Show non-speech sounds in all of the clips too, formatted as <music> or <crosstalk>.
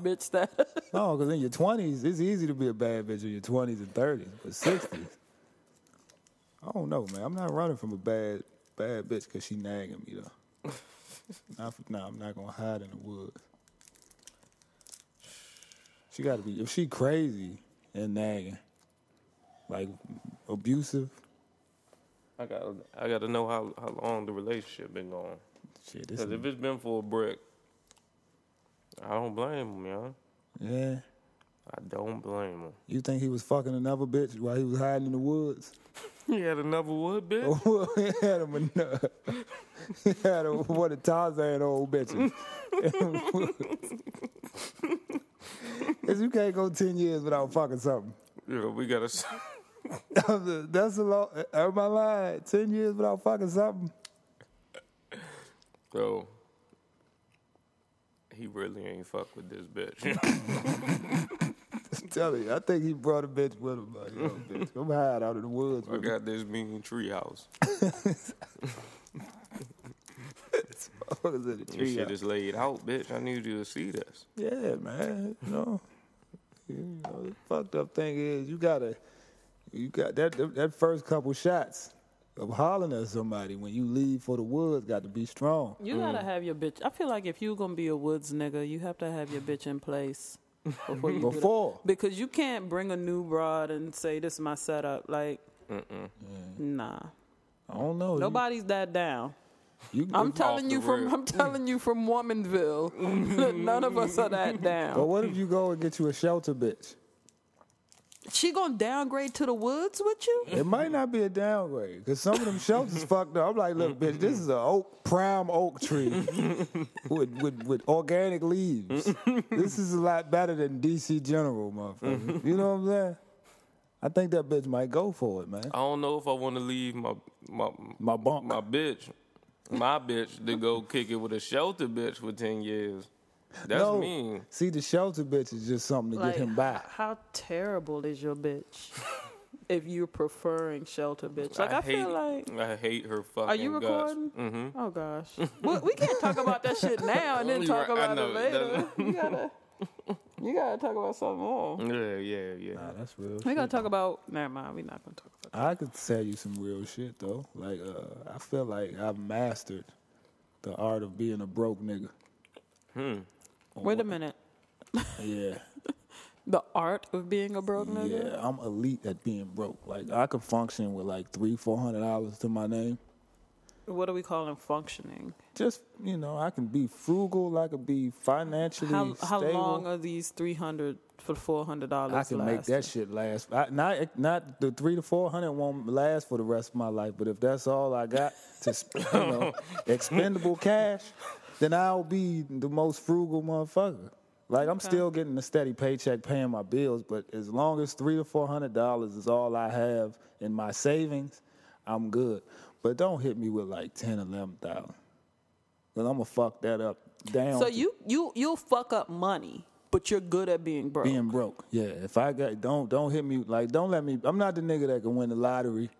bad bitch status. <laughs> No, because in your twenties, it's easy to be a bad bitch in your twenties and thirties, but sixties, I don't know, man. I'm not running from a bad bad bitch because she nagging me though. <laughs> not for, nah, I'm not gonna hide in the woods. She got to be if she crazy and nagging, like abusive. I got I got to know how how long the relationship been going. Shit, Because if it's been for a brick, I don't blame him, man. yeah. I don't blame him. You think he was fucking another bitch while he was hiding in the woods? <laughs> He had another wood bitch. Oh, <laughs> he had him enough. He had him one of Tarzan old bitch. <laughs> Cause you can't go ten years without fucking something. Yeah, we got to. That's a long. Am I lying? Ten years without fucking something? So he really ain't fuck with this bitch. <laughs> Tell me, I think he brought a bitch with him. Like, yo, bitch, I'm hide out in the woods. I With me. got this mean tree house. <laughs> What is it, a This tree shit is laid out, bitch. I need you to see this. Yeah, man. You know, you know, the fucked up thing is you gotta, you got that that first couple shots of hollering at somebody when you leave for the woods got to be strong. You gotta have your bitch. I feel like if you're gonna be a woods nigga, you have to have your bitch in place before you. <laughs> do that. Before, Because you can't bring a new broad and say this is my setup. Like, nah, I don't know. you- nobody's that down. You, I'm telling you from rip. I'm telling you from Womanville. <laughs> None of us are that down. But what if you go and get you a shelter bitch? She gonna downgrade to the woods with you? It might not be a downgrade because some of them shelters fucked up. I'm like, look, bitch, this is a oak prime oak tree <laughs> with, with with organic leaves. This is a lot better than DC General, motherfucker. Mm-hmm. You know what I'm saying? I think that bitch might go for it, man. I don't know if I want to leave my my My bunk. my bitch, my bitch, to go kick it with a shelter bitch for ten years. That's no, mean. see, the shelter bitch is just something to Like, get him by. how terrible is your bitch? <laughs> if you're preferring shelter bitch, like I, hate, feel like. I hate her fucking. Are you guts. recording? Mm-hmm. Oh gosh, <laughs> we, we can't talk about that shit now and then talk right, I about it later. <laughs> You gotta, you gotta talk about something else. Yeah, yeah, yeah. Nah, that's real. We shit. gotta talk about. Never mind, we're not gonna talk about. That. I could tell you some real shit though. Like, uh, I feel like I've mastered the art of being a broke nigga. Hmm. Wait a minute. Yeah. <laughs> The art of being a broke nigga. Yeah, I'm elite at being broke. Like I could function with like three, four hundred dollars to my name. What are we calling functioning? Just you know, I can be frugal. I could be financially How how stable. long are these three hundred for four hundred dollars? I can make that shit last. I, not not the three to four hundred won't last for the rest of my life. But if that's all I got to you know <laughs> expendable cash, then I'll be the most frugal motherfucker. Like I'm still getting a steady paycheck, paying my bills. But as long as three to four hundred dollars is all I have in my savings, I'm good. But don't hit me with like ten, eleven thousand, cause I'm gonna fuck that up down. So you you you'll fuck up money, but you're good at being broke. being broke. Yeah, if I got don't don't hit me like don't let me. I'm not the nigga that can win the lottery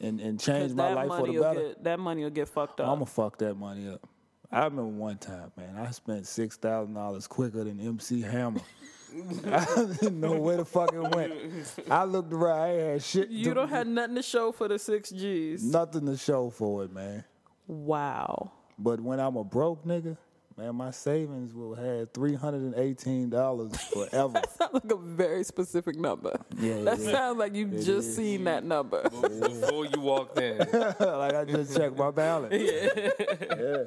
and and change my life for the better. get that money will get fucked up. I'm gonna fuck that money up. I remember one time, man, I spent six thousand dollars quicker than MC Hammer. <laughs> I didn't know where the fuck it went. I looked around, I had shit. you to- don't have nothing to show for the six G's. nothing to show for it, man. Wow. But when I'm a broke nigga, man, my savings will have three hundred and eighteen dollars forever. <laughs> that Sounds like a very specific number. Yeah, That yeah. sounds like you've just is. seen that number. Before you walked in, <laughs> like I just checked my balance. yeah. Yeah.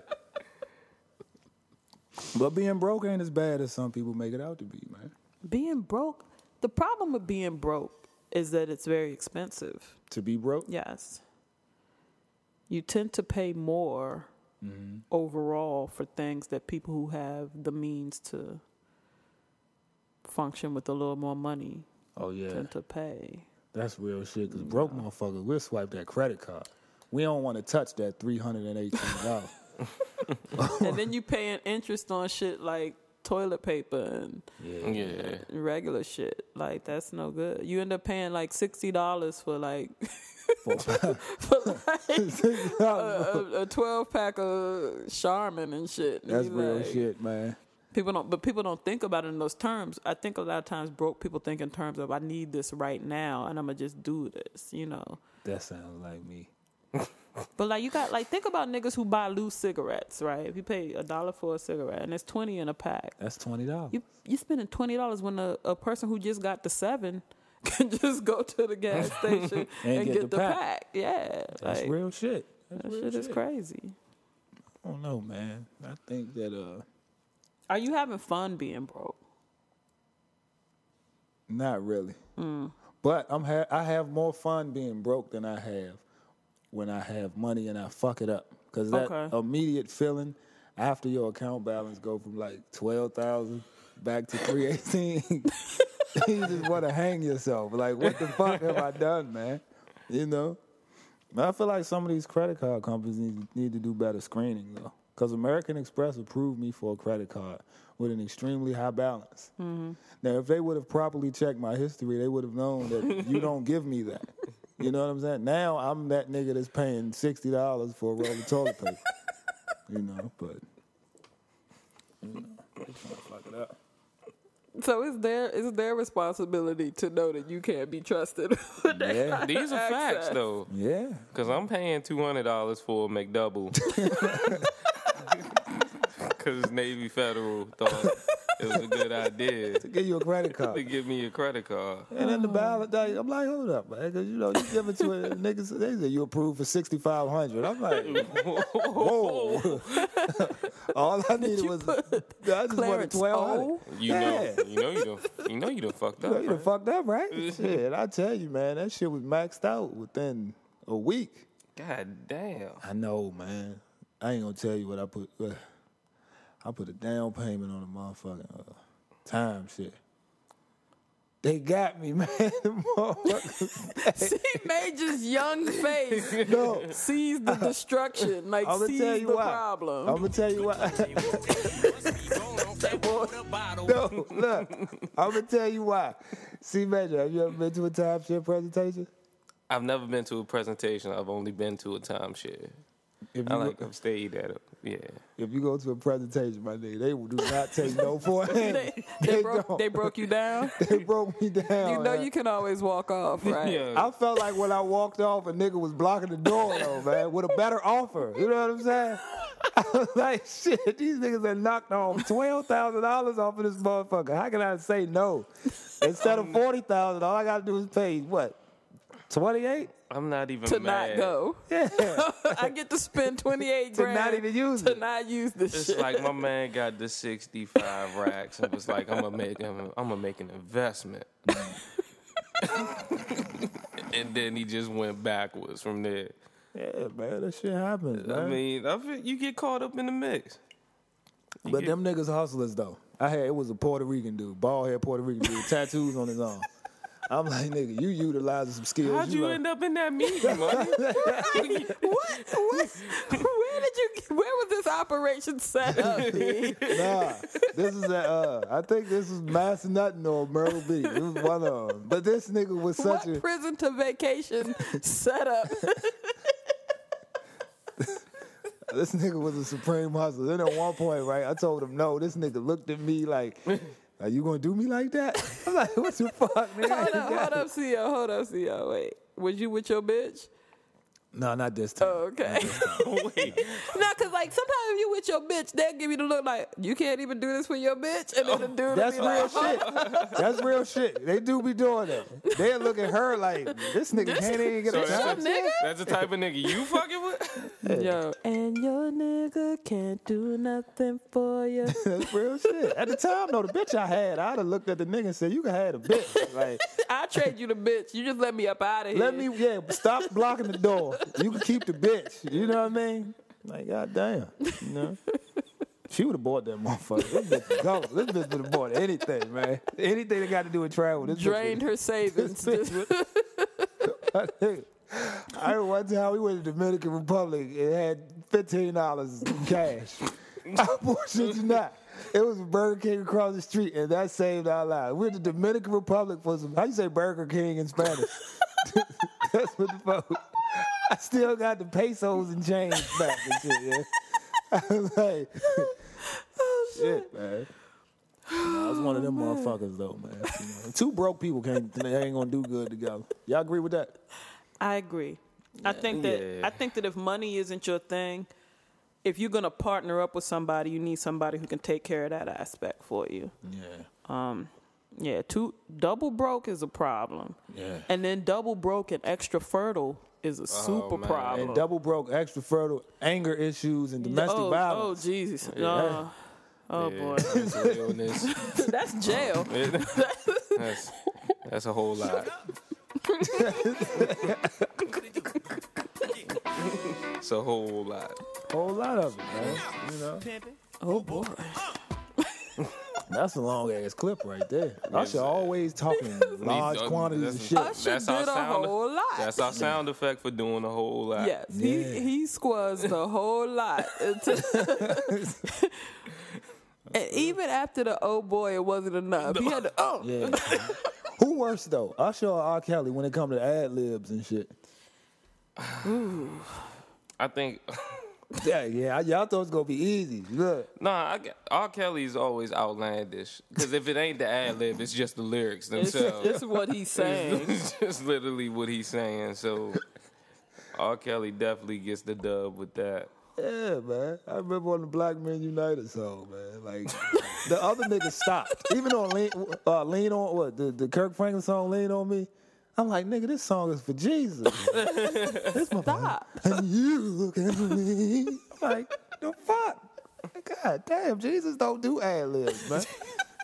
But being broke ain't as bad as some people make it out to be, man. being broke. The problem with being broke is that it's very expensive. To be broke, Yes. You tend to pay more Mm-hmm. overall for things that people who have the means to function with a little more money oh yeah, tend to pay. that's real shit. Cause broke motherfuckers, we'll swipe that credit card. We don't want to touch that three hundred and eighteen dollars. And then you paying interest on shit like toilet paper and yeah. yeah. regular shit. Like that's no good. You end up paying like sixty dollars for like For- <laughs> for like <laughs> a, a, a twelve pack of Charmin and shit. And that's you real like, shit, man. People don't, but people don't think about it in those terms. I think a lot of times broke people think in terms of I need this right now, and I'm gonna just do this, you know. That sounds like me. <laughs> But like you got like think about niggas who buy loose cigarettes, right? If you pay a dollar for a cigarette and it's twenty in a pack, That's twenty dollars. you you spending twenty dollars when a, a person who just got the seven <laughs> can just go to the gas <laughs> station And and, get get, the pack. pack. Yeah, That's like, real shit. That's That real shit is crazy. I don't know, man. I think that uh, Are you having fun being broke? not really. But I'm ha- I have more fun being broke than I have when I have money and I fuck it up. Cause that Okay. immediate feeling after your account balance go from like twelve thousand back to three eighteen, <laughs> you just want to hang yourself. Like, what the fuck have I done, man? You know. I feel like some of these credit card companies need, need to do better screening though, because American Express approved me for a credit card with an extremely high balance. Mm-hmm. Now, if they would have properly checked my history, they would have known that you don't give me that. You know what I'm saying? Now I'm that nigga that's paying sixty dollars for a roll of toilet paper. you know, but you know, they trying to fuck it up. So it's their it's their responsibility to know that you can't be trusted. <laughs> Yeah. These of are facts though, Yeah, because I'm paying two hundred dollars for a McDouble. <laughs> <laughs> Because Navy Federal thought it was a good idea <laughs> to give you a credit card. <laughs> to card. give me a credit card. And then the balance, I'm like, hold up, man, because you know you give it to a <laughs> niggas. They say you approved for sixty five hundred. I'm like, whoa. All I needed was I just wanted Clarence twelve hundred. O? You know, you know, you done, you know, you done fucked You know, up. you done right? fucked up, right? shit, I tell you, man, that shit was maxed out within a week. God damn. I know, man. I ain't gonna tell you what I put. Uh, I put a down payment on the motherfucking uh, time shit. They got me, <laughs> man. The motherfuckers- See Major's young face <laughs> no, sees the destruction, like I'm gonna sees tell you the why. problem. I'm gonna tell you why. <laughs> no, look, I'm gonna tell you why. See, Major, have you ever been to a timeshare presentation? I've never been to a presentation. I've only been to a timeshare. If I you, like I've stayed at it. Yeah. if you go to a presentation, my nigga, they will do not take no for an <laughs> they, answer. they, broke, they broke you down. <laughs> They broke me down. You know man. you can always walk off, right? Yeah. I felt like when I walked off, a nigga was blocking the door, though, man, with a better offer. You know what I'm saying? <laughs> I was like, shit, these niggas are knocked off twelve thousand dollars off of this motherfucker. How can I say no? Instead of um, forty thousand, all I gotta do is pay what? Twenty eight? I'm not even To mad. not go. Yeah. <laughs> I get to spend 28 <laughs> To grand not even use to it. not use this It's shit. like my <laughs> man got the 65 racks and was like, I'm gonna make him, I'm gonna make an investment. and then he just went backwards from there. yeah, man, that shit happens, man. I mean, I feel you get caught up in the mix. You but get- them niggas hustlers though. I had it was a Puerto Rican dude, bald head Puerto Rican dude, tattoos on his arm. I'm like, nigga, you utilizing some skills. How'd you like- end up in that meeting, <laughs> money? what? What? Where did you? Where was this operation set up? B? <laughs> Nah, this is a, uh, I think this is Massanutten or Myrtle Beach. It was one of them. But this nigga was such what a, prison to vacation setup? <laughs> this nigga was a supreme hustler. Then at one point, right, I told him no. This nigga looked at me like, are you gonna do me like that? <laughs> I'm like, what the <laughs> fuck, nigga? hold up, <laughs> hold up, CEO, hold up, CEO. Wait, was you with your bitch? No, not this time. Oh, okay. Wait, no, cause like sometimes if you with your bitch, they'll give you the look like you can't even do this for your bitch, and then the oh, dude will That's be real like, shit. That's real shit. They do be doing that. They look at her like this nigga can't even get a this your nigga. that's the type of nigga you fucking with? Yo, and your nigga can't do nothing for you. <laughs> That's real shit. At the time, though, the bitch I had, I'd have looked at the nigga and said, "You can have the bitch." Like, <laughs> I trade you the bitch. You just let me up out of here. let me, yeah, stop blocking the door. You can keep the bitch. You know what I mean? Like, goddamn, you know. She would have bought that motherfucker. This bitch, go. This bitch would have bought anything, man. Anything that got to do with travel. This drained her savings. <laughs> This bitch would- I remember one time we went to Dominican Republic and had fifteen dollars in cash. I bullshit you not. It was Burger King across the street, and that saved our lives. We went to Dominican Republic for some. How you say Burger King in Spanish? <laughs> That's what the fuck. I still got the pesos and change back and shit. Yeah. <laughs> I was like, oh <laughs> shit. shit, man. No, I was one of them oh, motherfuckers though, man. You know, two broke people can't they ain't gonna do good together. Y'all agree with that? I agree. I think that Yeah. I think that if money isn't your thing, if you're gonna partner up with somebody, you need somebody who can take care of that aspect for you. Yeah. Yeah, two double broke is a problem. Yeah. And then double broke and extra fertile is a super man. problem. And double broke, extra fertile, anger issues, and domestic oh, violence. Oh Jesus. Uh, oh Yeah, boy. mental illness. <laughs> That's jail. <laughs> That's, that's a whole lot. <laughs> it's a whole lot. Whole lot of it, man. You know, Oh boy. that's a long ass clip right there. I should always talking large uh, quantities of shit. Usher That's our did a sound- whole lot. That's our sound effect for doing a whole lot. Yes, Yeah. he he squazzed a whole lot. <laughs> <laughs> and even after the oh boy, it wasn't enough. He had to oh. Yeah. Who worse though, Usher or R. Kelly when it comes to ad libs and shit? <sighs> I think. <laughs> Yeah, yeah. I, y'all thought it was gonna be easy. Look, Nah, I, get- R. Kelly's always outlandish. Because if it ain't the ad lib, it's just the lyrics It's, themselves. it's what he's saying. <laughs> It's just literally what he's saying. So R. Kelly definitely gets the dub with that. yeah, man. I remember on the Black Men United song, man. Like <laughs> the other nigga stopped. Even on Lean, uh, Lean on what the, the Kirk Franklin song, Lean on Me. I'm like, nigga, this song is for Jesus. this my Stop. and you look at me I'm like the fuck. God damn, Jesus don't do ad libs, man.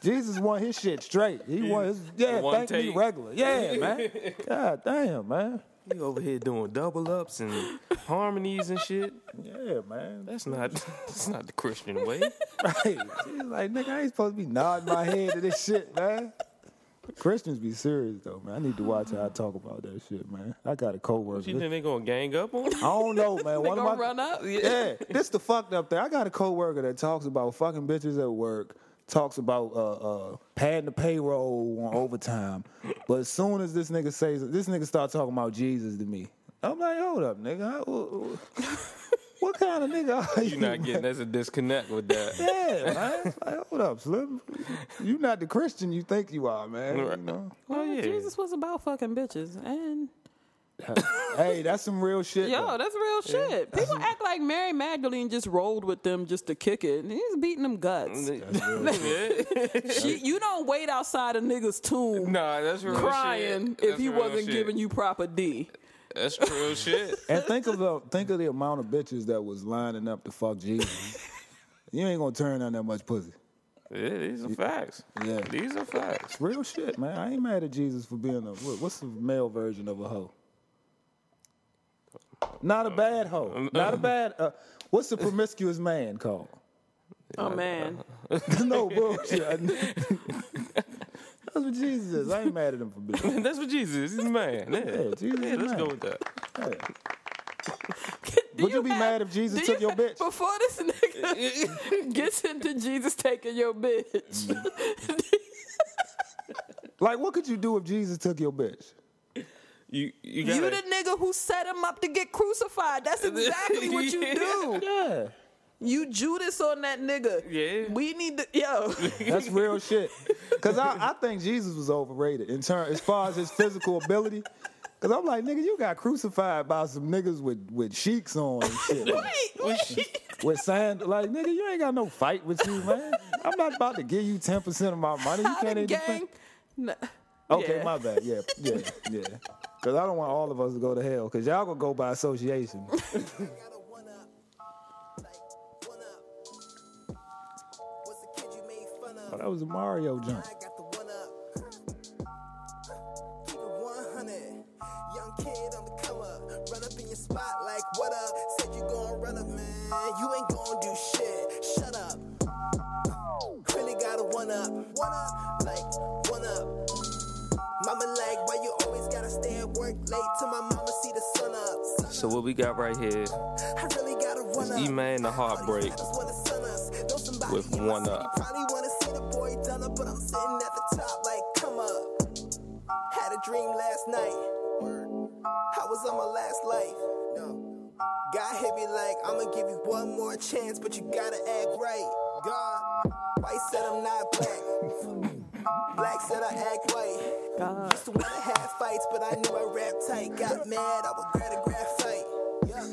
Jesus want his shit straight. He want his yeah, One thank me take. regular. Yeah, <laughs> man. God damn, man. You over here doing double ups and harmonies and shit. Yeah, man. That's not <laughs> that's not the Christian way. <laughs> Right. She's like, nigga, I ain't supposed to be nodding my head to this shit, man. Christians be serious though, man. I need to watch how I talk about that shit, man. I got a coworker. You think they gonna gang up on? I don't know, man. They One of my run up? yeah, this the fucked up thing. I got a coworker that talks about fucking bitches at work, talks about uh, uh, padding the payroll on overtime. But as soon as this nigga says, this nigga start talking about Jesus to me. I'm like, hold up, nigga. How- what, what kind of nigga are you? You're not getting that's a disconnect with that. <laughs> Yeah, man. Like, hold up, Slim. You not the Christian you think you are, man. You know? Well, yeah. Jesus was about fucking bitches, and hey, that's some real shit. yo, though. that's real shit. People act like Mary Magdalene just rolled with them just to kick it, and he's beating them guts. <laughs> she, you don't wait outside a nigga's tomb nah, that's real crying shit. if That's he real wasn't shit. giving you proper D. That's true shit. <laughs> And think of the think of the amount of bitches that was lining up to fuck Jesus. you ain't gonna turn on that much pussy. Yeah, these are facts. Yeah. These are facts. Real shit, man. I ain't mad at Jesus for being a what's the male version of a hoe? Not a bad hoe. Um, uh, Not a uh, bad. Uh, what's the promiscuous man called? Oh man, <laughs> no bullshit. <laughs> That's what Jesus is. I ain't mad at him for being. And <laughs> that's what Jesus is. He's a man. Yeah, Yeah, Jesus Yeah, is a let's man. go with that. Do Would you be have- mad if Jesus took you your bitch? Before this nigga gets into Jesus taking your bitch, Like, what could you do if Jesus took your bitch? You you you gotta, the nigga who set him up to get crucified. That's <laughs> exactly what you do. Yeah, You Judas on that nigga. Yeah. We need to yo. <laughs> that's real shit. Cause I, I think Jesus was overrated in turn as far as his physical ability. Cause I'm like, nigga, you got crucified by some niggas with with sheiks on and shit. <laughs> wait, wait. with sand, like nigga, you ain't got no fight with you, man. I'm not about to give you ten percent of my money. You How can't the even defend. gang? Nah. Okay, Yeah. my bad. Yeah, yeah, yeah. Cause I don't want all of us to go to hell. Cause y'all gonna go by association. Got a one up, like one up. What's <laughs> the kid you made fun Oh, that was a Mario jump. I got the one up. Keep it 100. Young kid on the late till my mama see the sun up? So what we got right here I really gotta run up. E-Man the Heartbreak with One Up. Probably wanna see the boy done up, but I'm sitting at the top like, come up. Had a dream last night. I was on my last life. No. God hit me like, I'ma give you one more chance, but you gotta act right. God. White said I'm not black. Black said I act white. God. Used to wanna have fights, but I knew I rap tight. Got mad, I would grab a graphite. Yeah.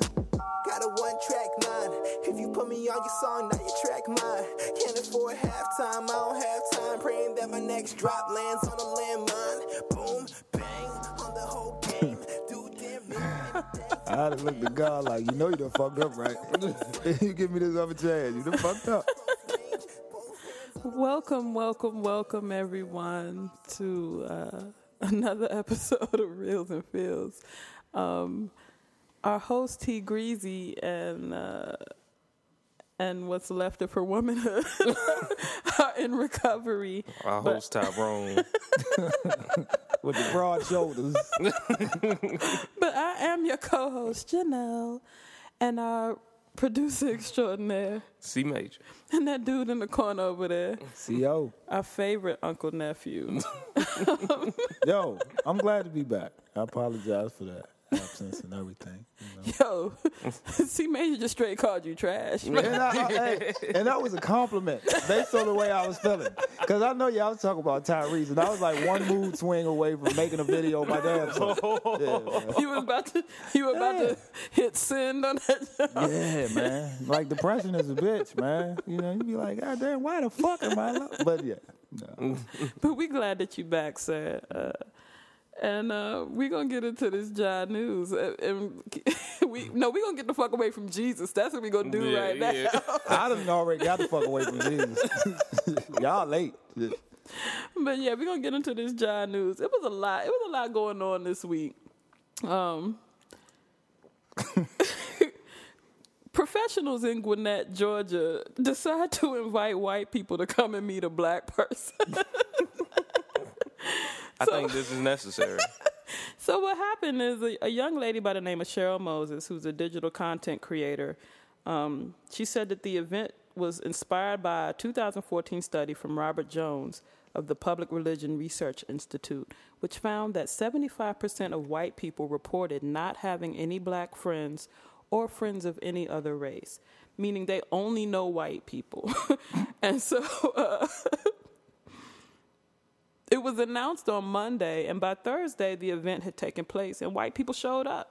Got a one track mind. If you put me on your song, now you track mine. Can't afford halftime, I don't have time. Praying that my next drop lands on a landmine. Boom, bang, on the whole game. Do damn near <laughs> I had to look to God like, you know you done fucked up, right? <laughs> you give me this other chance. You done fucked up. Welcome, welcome, welcome, everyone, to uh, <laughs> another episode of Reels and Feels. Um, our host T Greasy and uh, and what's left of her womanhood <laughs> are in recovery. Our host Tyrone. <laughs> With the broad shoulders. But I am your co-host Janelle, and our producer extraordinaire, C major. and that dude in the corner over there, CO. our favorite uncle nephew. <laughs> Yo, I'm glad to be back. I apologize for that absence and everything. You know? Yo, <laughs> C Major just straight called you trash. And, I, I- hey, and that was a compliment based on the way I was feeling. Because I know y'all was talking about Tyrese, and I was like one mood swing away from making a video of my damn song. <laughs> Yeah. <laughs> You was about to you were about to hit send on that. Yeah, man. Like depression is a bitch, man. You know, you be like, God damn, why the fuck am I? Lo-? But yeah, no. but we glad that you back, sir. Uh, and uh, we gonna get into this John news, Uh, and <laughs> we no, we gonna get the fuck away from Jesus. That's what we gonna do Yeah, right now. yeah. <laughs> I done already got the fuck away from Jesus. <laughs> y'all late. But yeah, we're gonna get into this John news. It was a lot. It was a lot going on this week. Um, professionals in Gwinnett, Georgia, decide to invite white people to come and meet a black person. I think this is necessary. <laughs> So what happened is a, a young lady by the name of Cheryl Moses, who's a digital content creator, um, she said that the event was inspired by a 2014 study from Robert Jones of the Public Religion Research Institute, which found that 75% of white people reported not having any black friends or friends of any other race, meaning they only know white people. <laughs> and so uh, <laughs> it was announced on Monday, and by Thursday, the event had taken place, and white people showed up.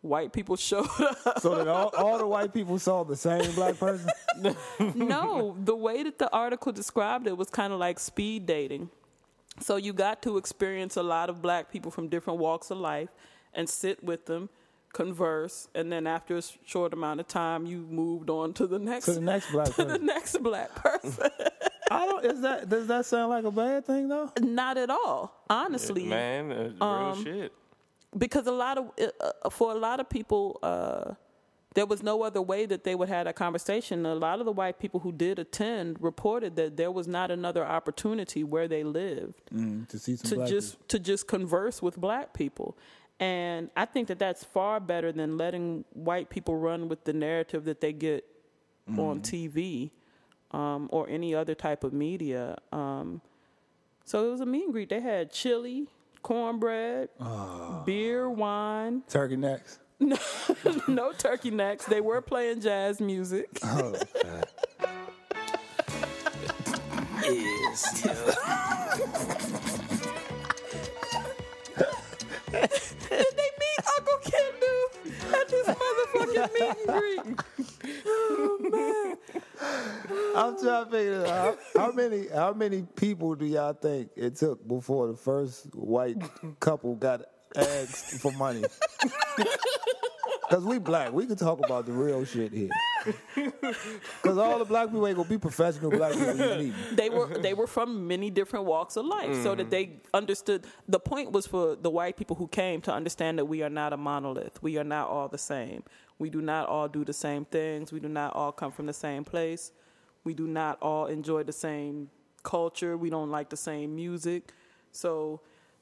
White people <laughs> showed up. So that all, all the white people saw the same black person. <laughs> no, the way that the article described it was kind of like speed dating. So you got to experience a lot of black people from different walks of life and sit with them, converse, and then after a short amount of time, you moved on to the next To the next black <laughs> to the next black person. I don't. Is that does that sound like a bad thing though? Not at all, honestly. Man, uh, real Um, shit. because a lot of uh, for a lot of people uh, there was no other way that they would have a conversation a lot of the white people who did attend reported that there was not another opportunity where they lived Mm, to see some to black just people. to just converse with black people and i think that that's far better than letting white people run with the narrative that they get on tv um, or any other type of media. Um, so it was a meet and greet. They had chili cornbread beer wine. <laughs> Turkey necks. no <laughs> no turkey necks. They were playing jazz music. Oh, <laughs> Is Did they meet Uncle Kendu at this motherfucking meet and greet? Oh <laughs> man. I'm trying to figure out how, how many how many people do y'all think it took before the first white couple got asked for money? <laughs> Because we black, we can talk about the real shit here. <laughs> Because all the black people ain't gonna be professional black people you need. They were they were from many different walks of life, so that mm. they understood. The point was for the white people who came to understand that we are not a monolith. We are not all the same. We do not all do the same things. We do not all come from the same place. We do not all enjoy the same culture. We don't like the same music. So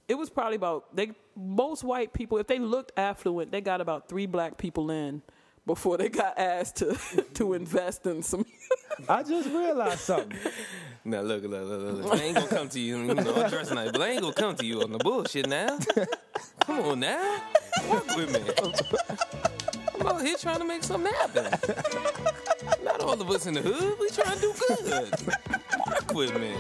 it was probably about they most white people if they looked affluent, they got about three black people in before they got asked to <laughs> to invest in some. <laughs> I just realized something. <laughs> Now look, look, look, look, look. I ain't gonna come to you, you know, I'm dressing like, but I ain't gonna come to you on the bullshit now. Come on now, work with me. I'm out here trying to make something happen. Not all of us in the hood, we trying to do good. equipment.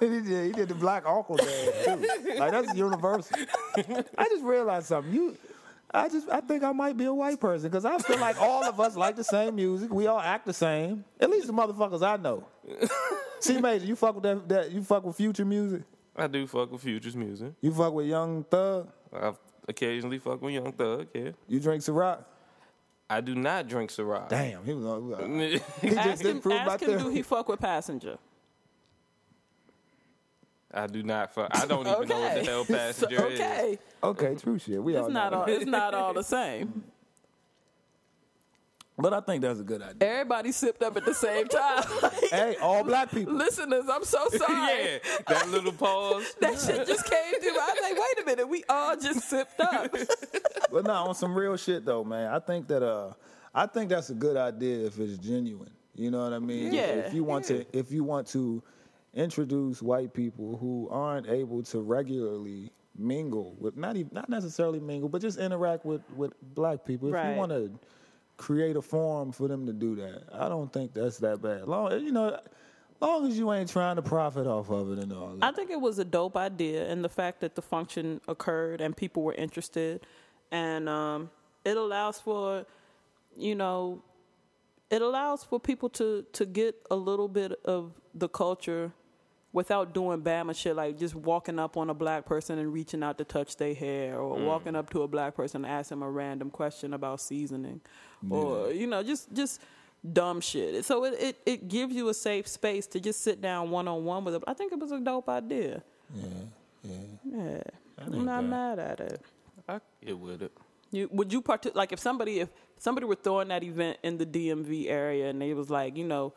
<laughs> He did, he did the black uncle dance too. Like that's universal. I just realized something. You, I just I think I might be a white person because I feel like all of us like the same music. We all act the same. At least the motherfuckers I know. <laughs> See, major, you fuck with that, that? You fuck with future music. I do fuck with Future's music. You fuck with Young Thug. I occasionally fuck with Young Thug. Yeah. You drink Ciroc. I do not drink Ciroc. Damn, he was. On, he <laughs> just Ask didn't him, prove ask him do he fuck with passenger? I do not fuck. I don't even know what the hell <laughs> passenger So- okay. Okay, true shit. We all It's not know. all it's not all the same. <laughs> But I think that's a good idea. Everybody sipped up at the same time. <laughs> Hey, all black people. Listeners, I'm so sorry. yeah, that little pause. That shit just came through. I was like, wait a minute, we all just sipped up. But no, on some real shit though, man. I think that uh, I think that's a good idea if it's genuine. You know what I mean? Yeah. If you want to, if you want to introduce white people who aren't able to regularly mingle with not even not necessarily mingle, but just interact with with black people. If Right. you want to create a forum for them to do that, I don't think that's that bad. Long you know, long as you ain't trying to profit off of it and all that. I think it was a dope idea, and the fact that the function occurred and people were interested, and um, it allows for, you know, it allows for people to to get a little bit of the culture without doing Bama shit like just walking up on a black person and reaching out to touch their hair, or mm. walking up to a black person and ask them a random question about seasoning, or you know, just just dumb shit. So it, it, it gives you a safe space to just sit down one on one with them. I think it was a dope idea. yeah, yeah. Yeah, I'm not bad. mad at it. I get with it. You would you part like if somebody if somebody were throwing that event in the DMV area and they was like you know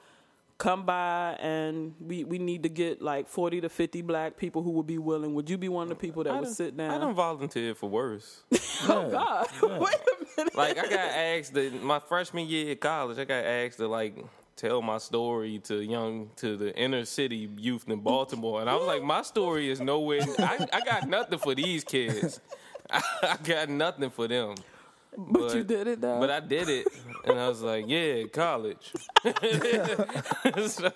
come by and we we need to get like forty to fifty black people who would be willing. Would you be one of the people that I would sit I down? don't volunteer for worse. <laughs> oh God! <laughs> Wait a minute. like I got asked that my freshman year at college, I got asked to like tell my story to young to the inner city youth in Baltimore, and I was like, my story is nowhere. I, I got nothing for these kids. <laughs> I, got nothing for them. But, you did it though. But I did it, and I was like, yeah, college. <laughs> so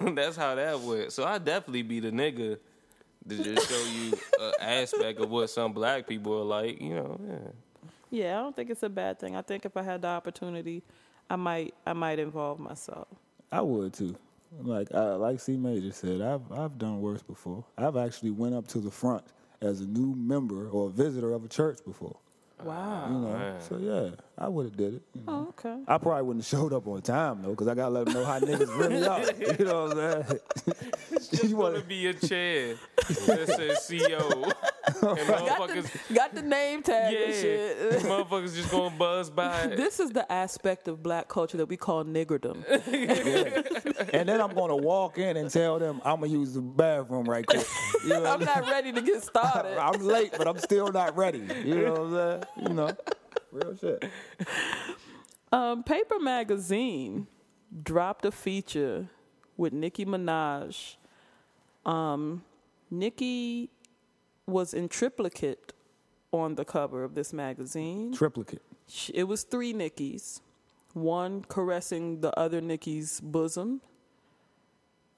that's how that went. So I definitely be the nigga to just show you an aspect of what some black people are like. You know, yeah. yeah, I don't think it's a bad thing. I think if I had the opportunity, I might I might involve myself. I would too. Like uh, like C Major said, I've I've done worse before. I've actually went up to the front as a new member or a visitor of a church before. Wow. You know, man. so yeah, I would have did it. you know. Oh, okay. I probably wouldn't have showed up on time though, because I gotta let them know how niggas really are. <laughs> You know what I'm saying? It's Just <laughs> You want wanna- be a chair that says CO. <laughs> And Got the, got the name tag and shit. <laughs> <laughs> motherfuckers just gonna buzz by. This is the aspect of black culture that we call niggerdom. and then I'm gonna walk in and tell them I'm gonna use the bathroom right quick. You know I'm not ready to get started. I'm late, but I'm still not ready. You know what I'm saying? You know, real shit. Um, Paper Magazine dropped a feature with Nicki Minaj. Um, Nicki was in triplicate on the cover of this magazine. Triplicate. It was three Nickies, one caressing the other Nicki's bosom,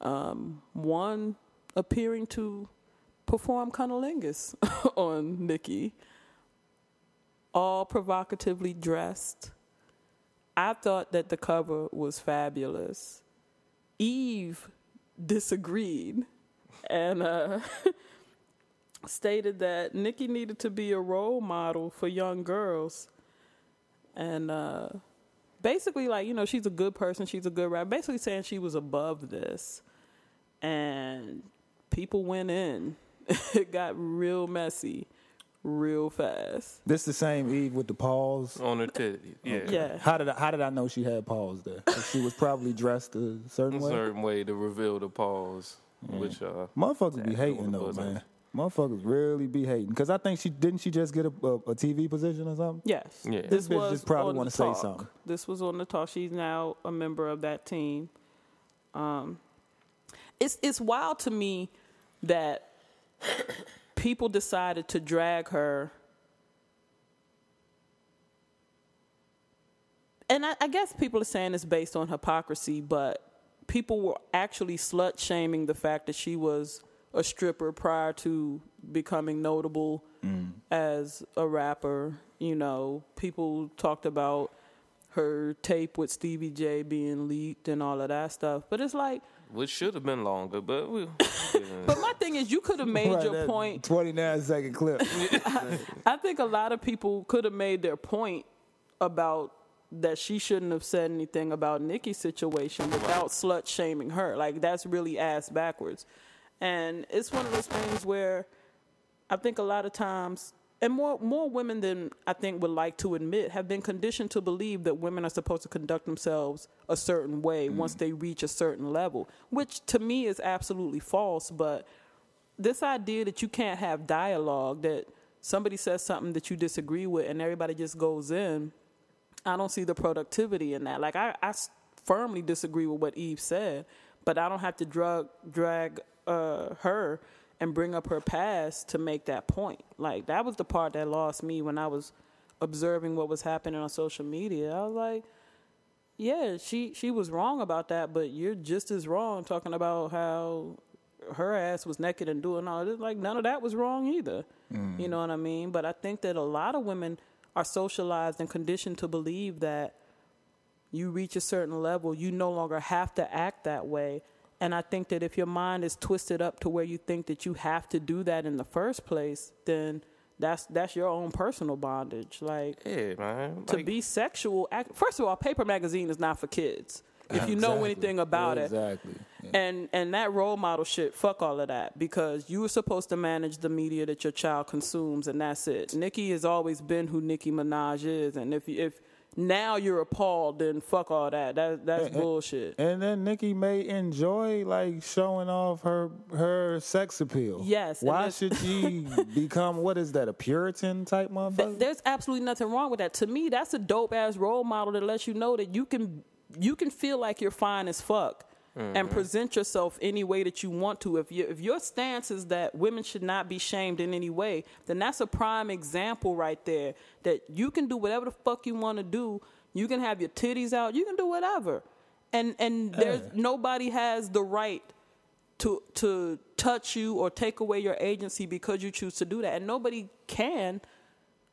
um, one appearing to perform cunnilingus <laughs> on Nicki, all provocatively dressed. I thought that the cover was fabulous. Eve disagreed and uh, <laughs> stated that Nicki needed to be a role model for young girls and uh, basically like you know she's a good person she's a good rapper basically saying she was above this and people went in <laughs> it got real messy real fast This the same Eve with the pause. on her titty. Yeah. yeah How did I, how did I know she had pause there? She was probably dressed a certain A way. certain way to reveal the pause, which uh, Motherfuckers be hating though, was. man. Motherfuckers really be hating because I think she didn't. She just get a, a, a TV position or something. yes Yeah. this This bitch was just probably on wanna the say talk. something. this was on the talk she's now a member of that team um it's it's wild to me that people decided to drag her and I, I guess people are saying it's based on hypocrisy, but people were actually slut shaming the fact that she was a stripper prior to becoming notable mm. as a rapper. You know, people talked about her tape with Stevie J being leaked and all of that stuff. But it's like, Which should have been longer, but we. <laughs> but my thing is, you could have made Right, your that point. 29 second clip. <laughs> I think a lot of people could have made their point about that she shouldn't have said anything about Nicki's situation without slut shaming her. Like that's really ass backwards. And it's one of those things where I think a lot of times and more more women than I think would like to admit have been conditioned to believe that women are supposed to conduct themselves a certain way mm-hmm. once they reach a certain level, which to me is absolutely false, but this idea that you can't have dialogue that somebody says something that you disagree with and everybody just goes in i don't see the productivity in that. Like I firmly disagree with what eve said but i don't have to drug drag uh, her and bring up her past to make that point like that was the part that lost me when i was observing what was happening on social media i was like yeah, she she was wrong about that, but you're just as wrong talking about how her ass was naked and doing all this. Like none of that was wrong either. You know what I mean? But I think that a lot of women are socialized and conditioned to believe that you reach a certain level, you no longer have to act that way. And I think that if your mind is twisted up to where you think that you have to do that in the first place, then that's that's your own personal bondage. Like Yeah, man. to Like, be sexual. act- First of all, Paper Magazine is not for kids. If you know anything about it, Exactly. Yeah. and and that role model shit, fuck all of that because you were supposed to manage the media that your child consumes, and that's it. Nicki has always been who Nicki Minaj is, and if if now you're appalled, then fuck all that. That that's And- bullshit. And then Nicki may enjoy like showing off her her sex appeal. Yes, Why should she <laughs> become what is that a Puritan type Th- motherfucker? There's absolutely nothing wrong with that. To me, that's a dope ass role model that lets you know that you can you can feel like you're fine as fuck and mm-hmm. present yourself any way that you want to. If you if your stance is that women should not be shamed in any way, then that's a prime example right there that you can do whatever the fuck you want to do. You can have your titties out. You can do whatever. And and there's nobody has the right to to touch you or take away your agency because you choose to do that. And nobody can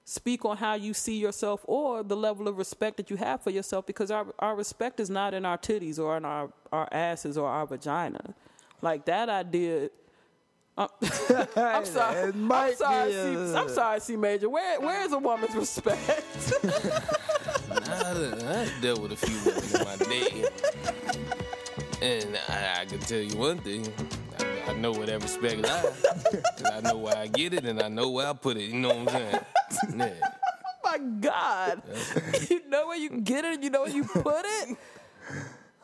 speak on how you see yourself or the level of respect that you have for yourself because our our respect is not in our titties or in our, our asses or our vagina. Like that idea uh, <laughs> I'm, <laughs> I'm sorry. I'm sorry, a- C, I'm sorry, C Major. Where where is a woman's respect? <laughs> I, done- I dealt with a few women in my day. And I, I can tell you one thing. I, I know where that respect lies. 'Cause I know where I get it and I know where I put it. You know what I'm saying? <laughs> Yeah. Oh my God. you know where you can get it and you know where you put it? <laughs>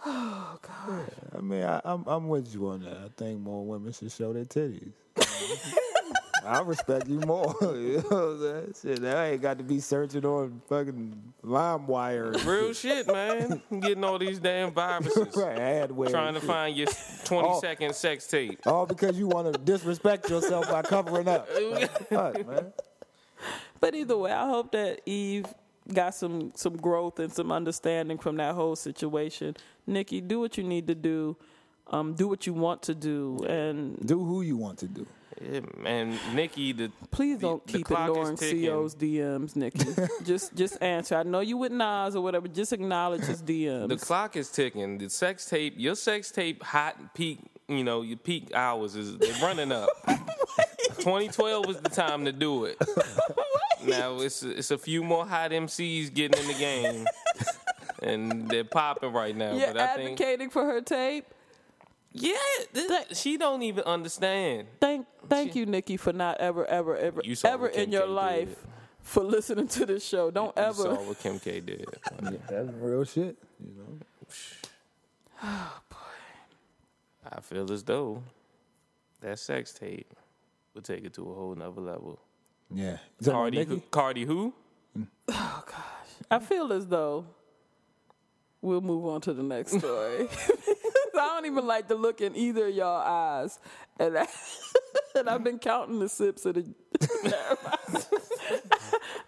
Oh God. I mean, I, I'm I'm with you on that. I think more women should show their titties. <laughs> I respect you more. <laughs> you know what I'm saying? Shit, I ain't got to be searching on fucking LimeWire. Real shit, man. Getting all these damn viruses. <laughs> right, adware. Trying to find your 20 Oh. second sex tape. All because you want to disrespect yourself by covering up. <laughs> Fuck, man. But either way, I hope that Eve got some some growth and some understanding from that whole situation. Nicki, do what you need to do. Um, do what you want to do, and Do who you want to do. Yeah, man. Nicki, the please don't the keep is ignoring. CO's DMs, Nicki. <laughs> just just answer. I know you with Nas or whatever. Just acknowledge his DMs. The clock is ticking. The sex tape, your sex tape hot peak, you know, your peak hours is running up. <laughs> 2012 was the time to do it. Now it's it's a few more hot MCs getting in the game, <laughs> and they're popping right now. You're but I think, advocating for her tape. Yeah, this, she don't even understand. Thank thank you, Nicki, for not ever ever ever You ever what Kim in your K did. life for listening to this show. Don't You ever. saw what Kim K did. <laughs> That's real shit. You know. <sighs> Oh boy. I feel as though that sex tape would take it to a whole nother level. Yeah. Is that Cardi, Nicki? who, Cardi, who? Mm. Oh, I feel as though we'll move on to the next story. <laughs> Don't even like to look in either of y'all eyes, and, I, <laughs> and I've been counting the sips of the.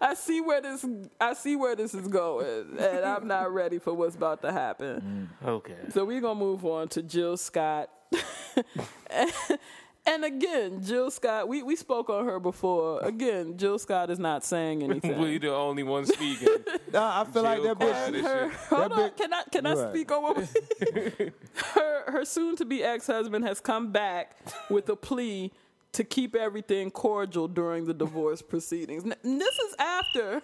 <laughs> I see where this I see where this is going, and I'm not ready for what's about to happen. Mm. Okay. So we're gonna move on to Jill Scott. <laughs> and, and again, Jill Scott, we, we spoke on her before. Again, Jill Scott is not saying anything. <laughs> we the only one speaking. <laughs> Nah, I feel like Jill that quiet bitch. her, hold That on, bitch- can I can I Right. speak on what we, <laughs> her her soon to be ex husband has come back with a plea to keep everything cordial during the divorce proceedings. N- this is after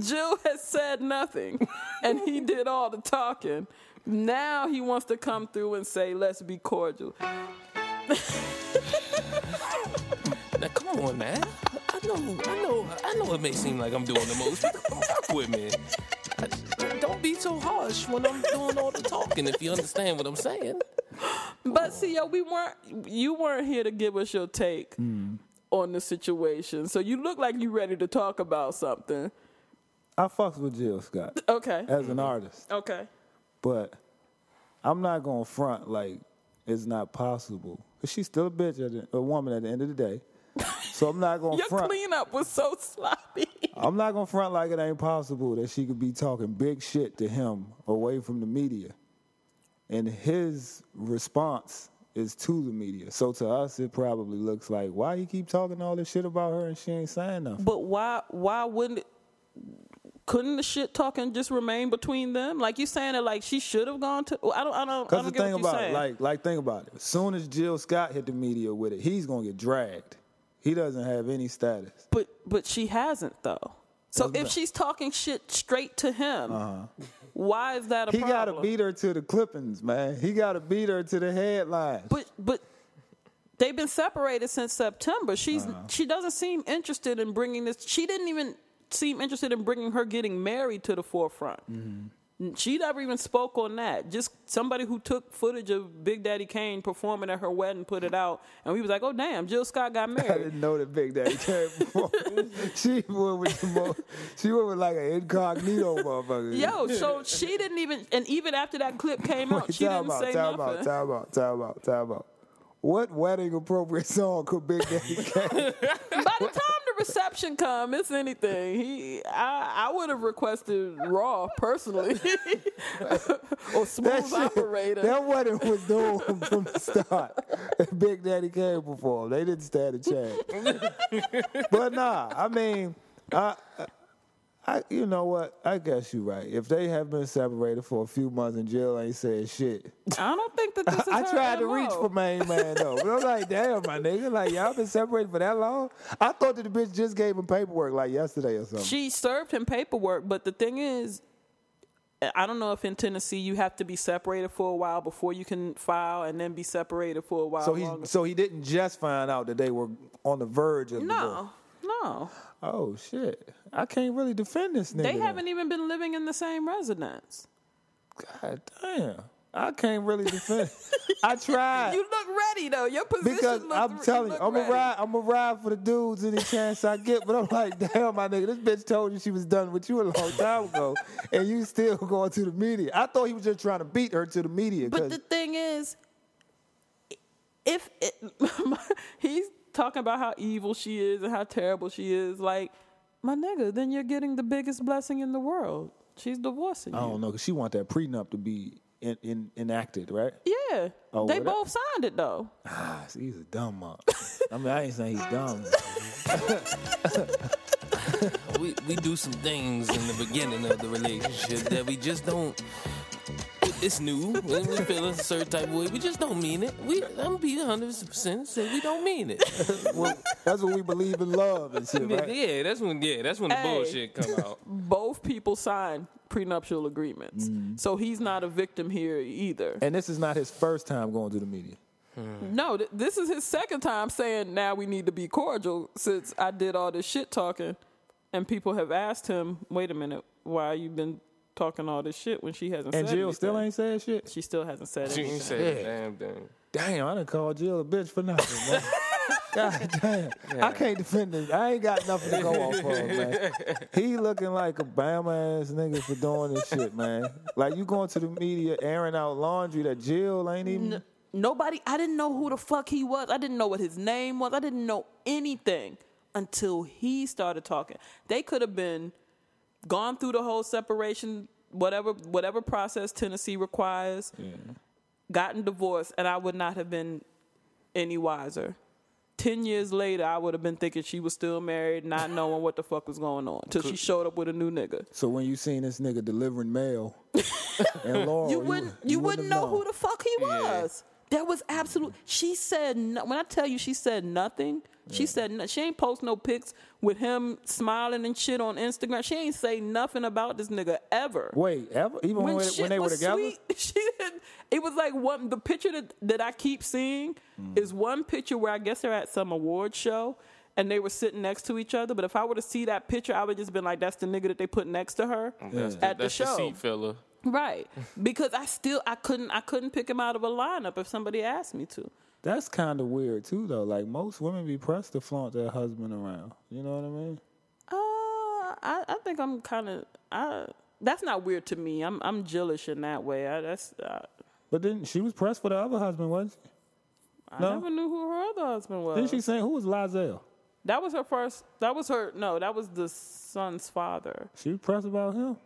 Jill has said nothing and he did all the talking. Now he wants to come through and say, "Let's be cordial." <laughs> Now come on, man. I know, I know, I know. It may seem like I'm doing the most, but come work with me. I- Don't be so harsh when I'm doing all the talking. If you understand what I'm saying. But see, yo, we weren't. You weren't here to give us your take hmm. on the situation. So you look like you ready to talk about something. I fucks with Jill Scott Okay. as an artist, Okay. but I'm not gonna front like it's not possible. 'Cause she's still a bitch, at the, a woman at the end of the day. So I'm not gonna <laughs> Your front. cleanup was so sloppy. I'm not gonna front like it ain't possible that she could be talking big shit to him away from the media. And his response is to the media. So to us it probably looks like why he keep talking all this shit about her and she ain't saying nothing. But why? Why wouldn't? Couldn't the shit talking just remain between them? Like you saying that, like she should have gone to. I don't. I don't. Because the get thing about it, like like think about it. As soon as Jill Scott hit the media with it, he's gonna get dragged. He doesn't have any status. But but she hasn't though. So if she's talking shit straight to him, why is that a He problem? He gotta beat her to the clippings, man. He gotta beat her to the headlines. But but they've been separated since September. She's Uh-huh. she doesn't seem interested in bringing this. She didn't even seem interested in bringing her getting married to the forefront. Mm-hmm. She never even spoke on that. Just somebody who took footage of Big Daddy Kane performing at her wedding, put it out, and we was like, "Oh damn, Jill Scott got married." <laughs> I didn't know that Big Daddy Kane. <laughs> she went with the most, she went with like an incognito motherfucker. Yo, so she didn't even, and even after that clip came out, Wait, she didn't out, say time nothing. out, time out, time out, time out. What wedding appropriate song could Big Daddy <laughs> Kane? By the time reception come, it's anything. He, I, I would have requested Raw personally, <laughs> or Smooth Operator. that wedding was doing from the start. Big Daddy Kane performed. They didn't stand a chance. <laughs> but nah, I mean, I, I, you know what? I guess you're right. If they have been separated for a few months and Jill ain't said shit, I don't think that this <laughs> is I her tried to MO. reach for main man though. But I'm like, damn, my nigga, like y'all been separated for that long? I thought that the bitch just gave him paperwork like yesterday or something. She served him paperwork, but the thing is, I don't know if in Tennessee you have to be separated for a while before you can file, and then be separated for a while. so he longer. so he didn't just find out that they were on the verge of divorce. no, no, Oh shit! I can't really defend this nigga. they haven't even been living in the same residence. God damn! I can't really defend. I <laughs> tried You look ready though. Your position because looks, I'm telling you, look I'm ready. a ride. I'm a ride for the dudes any chance I get. But I'm like, damn, my nigga, this bitch told you she was done with you a long time ago, and you still going to the media. I thought he was just trying to beat her to the media. But the thing is, if it, <laughs> he's talking about how evil she is and how terrible she is, like my nigga, then you're getting the biggest blessing in the world. She's divorcing you. I you. don't know, cause she want that prenup to be in, in, enacted, right? Yeah, Oh, they well, that- both signed it though. Ah, see, he's a dumb mom. <laughs> I mean, I ain't saying he's dumb. <laughs> we we do some things in the beginning of the relationship that we just don't. It's new, and we feel a certain type of way. We just don't mean it. We I'm be 100 percent say we don't mean it. <laughs> well, that's when we believe in love and shit, right? Yeah, that's when yeah, that's when the Hey. bullshit come out. <laughs> Both people signed prenuptial agreements, Mm-hmm. so he's not a victim here either. And this is not his first time going to the media. No, th- this is his second time saying now we need to be cordial since I did all this shit talking, and people have asked him, "Wait a minute, why you been talking all this shit when she hasn't?" Said that. And said Jill still ain't said shit. She still hasn't said She anything. ain't say a damn thing. Damn, I done called Jill a bitch for nothing, man. <laughs> God damn. I can't defend this. I ain't got nothing to go off of, man. <laughs> He looking like a Bama ass nigga for doing this shit, man. Like you going to the media airing out laundry that Jill ain't even. Nobody, I didn't know who the fuck he was. I didn't know what his name was. I didn't know anything until he started talking. They could have been gone through the whole separation, whatever whatever process Tennessee requires, gotten divorced, and I would not have been any wiser. Ten years later, I would have been thinking she was still married, not knowing what the fuck was going on, till she showed up with a new nigga. So when you seen this nigga delivering mail <laughs> and Laurel, you wouldn't you, wouldn't know have who the fuck he was. There was absolute. She said no, when I tell you she said nothing. She said no, she ain't post no pics with him smiling and shit on Instagram. She ain't say nothing about this nigga ever. Wait, ever? Even when, when shit they were together? sweet, <laughs> she didn't, it was like one. The picture that, that I keep seeing Hmm. is one picture where I guess they're at some award show and they were sitting next to each other. But if I were to see that picture, I would just been like, "That's the nigga that they put next to her That's, at the that's show." seat filler. Right. Because I still I couldn't I couldn't pick him out of a lineup if somebody asked me to. That's kind of weird too, though. Like most women be pressed to flaunt their husband around. You know what I mean? Uh I, I think I'm kind of I that's not weird to me. I'm I'm jealous in that way. I that's uh, But then she was pressed for the other husband, wasn't she? I No? never knew who her other husband was. Didn't she say who was Lyzel? That was her first. That was her. No, that was the son's father. She was pressed about him.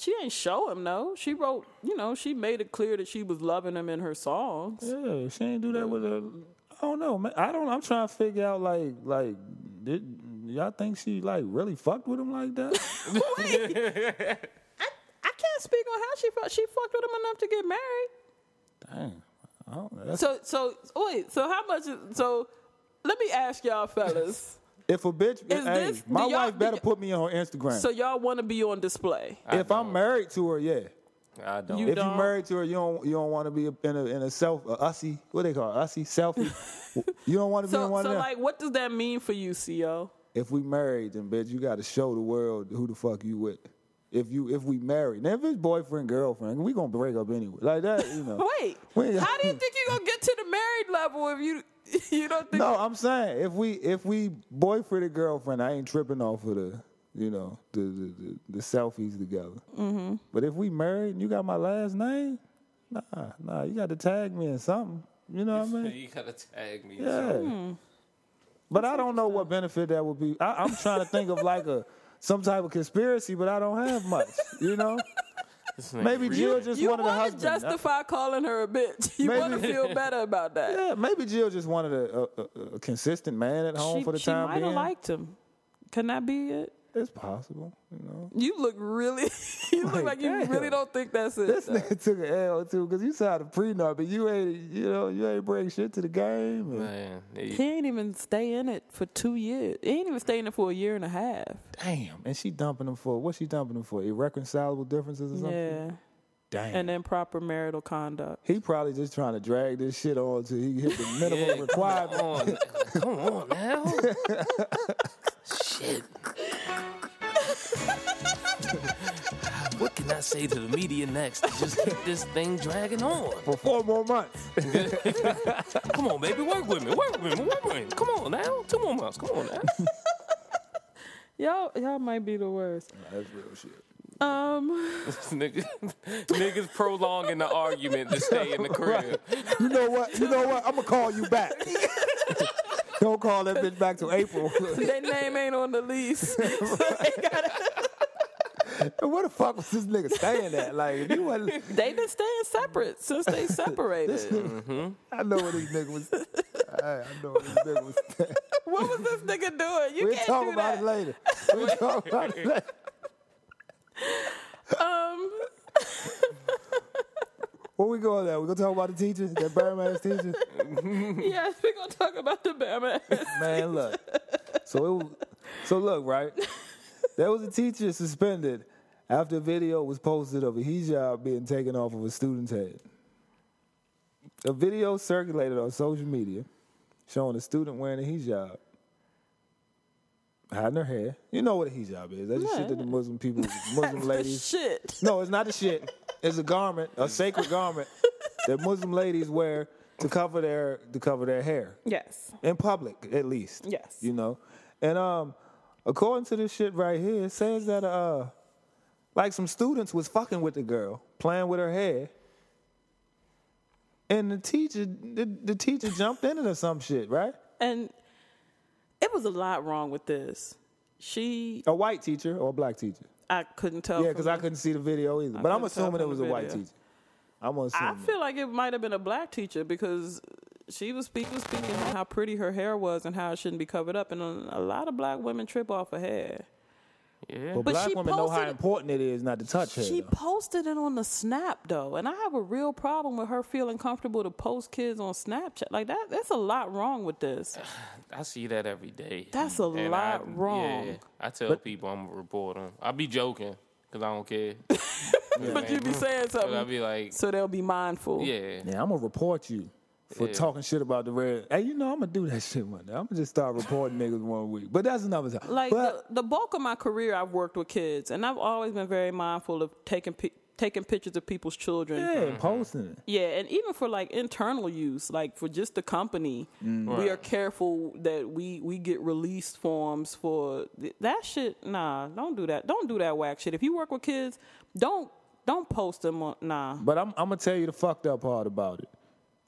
She ain't show him no. She wrote. You know, she made it clear that she was loving him in her songs. Yeah, she ain't do that with a. I don't know, man. I don't. I'm trying to figure out like like did y'all think she like really fucked with him like that? <laughs> I can't speak on how she fucked. She fucked with him enough to get married. Damn. I don't, So so wait. So how much? is- So let me ask y'all fellas. If a bitch, Is hey, this- my do y'all- wife better do- put me on Instagram. So y'all want to be on display? if I'm married to her, yeah. I don't. You if you're married to her, you don't you don't want to be in a in a self a ussy. What they call it? ussy selfie. you don't want to be in So one so of them. like, what does that mean for you, Co? if we married, then bitch, you got to show the world who the fuck you with. If you if we married, now if it's boyfriend girlfriend, we gonna break up anyway. Like that, you know. <laughs> Wait, We- how do you <laughs> think you gonna get to the married level if you <laughs> you don't think? No, I'm saying if we if we boyfriend and girlfriend, I ain't tripping off of the you know the the, the, the selfies together. Mm-hmm. But if we married and you got my last name, nah, nah, you got to tag me in something. You know what I mean? <laughs> You gotta tag me. Yeah. But I don't know what benefit that would be. I, I'm trying to think of like a some type of conspiracy, but I don't have much. You know, This <laughs> nigga maybe real- Jill just you wanted a want to husband. justify calling her a bitch. <laughs> You Maybe- want to feel <laughs> better about that. yeah, maybe Jill just wanted a, a, a, a consistent man at home she for the she time might have being. liked him. Can that be it? It's possible, you know. You look really. <laughs> you look Like, like you really don't think that's it. This though. nigga took an L too, cause you signed a prenup, but you ain't, you know, you ain't bring shit to the game. and- Man, he- He ain't even stay in it for two years. He ain't even stay in it for a year and a half. Damn, and she dumping him for what? She dumping him for irreconcilable differences or something? Yeah. Damn. And improper marital conduct. he probably just trying to drag this shit on till he hit the <laughs> minimum Yeah, requirement. Come on, come on now. Shit. what can I say to the media next? to Just keep this thing dragging on. for four more months. <laughs> Come on, baby, work with me, work with me, work with me. Come on now, two more months. Come on now. <laughs> Y'all, y'all might be the worst. That's real shit. Um, <laughs> niggas, niggas prolonging the argument to stay in the crib. You know what? You know what? I'm gonna call you back. <laughs> Don't call that bitch back till April. their name ain't on the lease. <laughs> Where the fuck was this nigga staying at? Like, you wasn't, they been staying separate since they separated. I know where this nigga was. I, I know where this nigga was. What was this nigga doing? You We'll can't talk do about that. it later. We'll talk about it later. Um, <laughs> Where we going now? We gonna talk about the teacher, that Birdman ass teacher? <laughs> yes, we gonna talk about the Batman. <laughs> Man, look. So it, was- so look, right? There was a teacher suspended after a video was posted of a hijab being taken off of a student's head. A video circulated on social media showing a student wearing a hijab, hiding her hair. You know what a hijab is? That's the shit that the Muslim people, <laughs> Muslim ladies. Shit. No, it's not the shit. It's a garment, a sacred garment that Muslim ladies wear to cover their to cover their hair Yes. in public, at least. Yes. You know, and um, according to this shit right here, it says that uh, like some students was fucking with the girl, playing with her hair, and the teacher, the, the teacher jumped in it or some shit, right? And was a lot wrong with this. She, A white teacher or a black teacher? I couldn't tell. Yeah, because I couldn't see the video either. But I'm assuming it was a white teacher. I'm assuming. I feel like it might have been a black teacher because she was, speak, was speaking on how pretty her hair was and how it shouldn't be covered up, and a, a lot of black women trip off her hair. Yeah. but, but black she women know how posted- important it is not to touch hair. She though. posted it on the Snap though, and I have a real problem with her feeling comfortable to post kids on Snapchat. Like that, that's a lot wrong with this. <sighs> I see that every day. That's a And lot I, wrong. Yeah, I tell people I'm gonna report them. I be joking because I don't care. <laughs> But you be saying But I something, be like, so they'll be mindful. yeah. Yeah, I'm gonna report you for Yeah. talking shit about the red. Hey, you know I'm gonna do that <laughs> shit one day. I'm gonna just start reporting niggas one week. But that's another time. Like but, the, the bulk of my career, I've worked with kids, and I've always been very mindful of taking pi- taking pictures of people's children. yeah, mm-hmm. posting it. Yeah, and even for like internal use, like for just the company, mm. we are careful that we we get release forms for th- that shit. Nah, don't do that. Don't do that whack shit. If you work with kids, don't don't post them on. Nah, But I'm, I'm gonna tell you the fucked up part about it.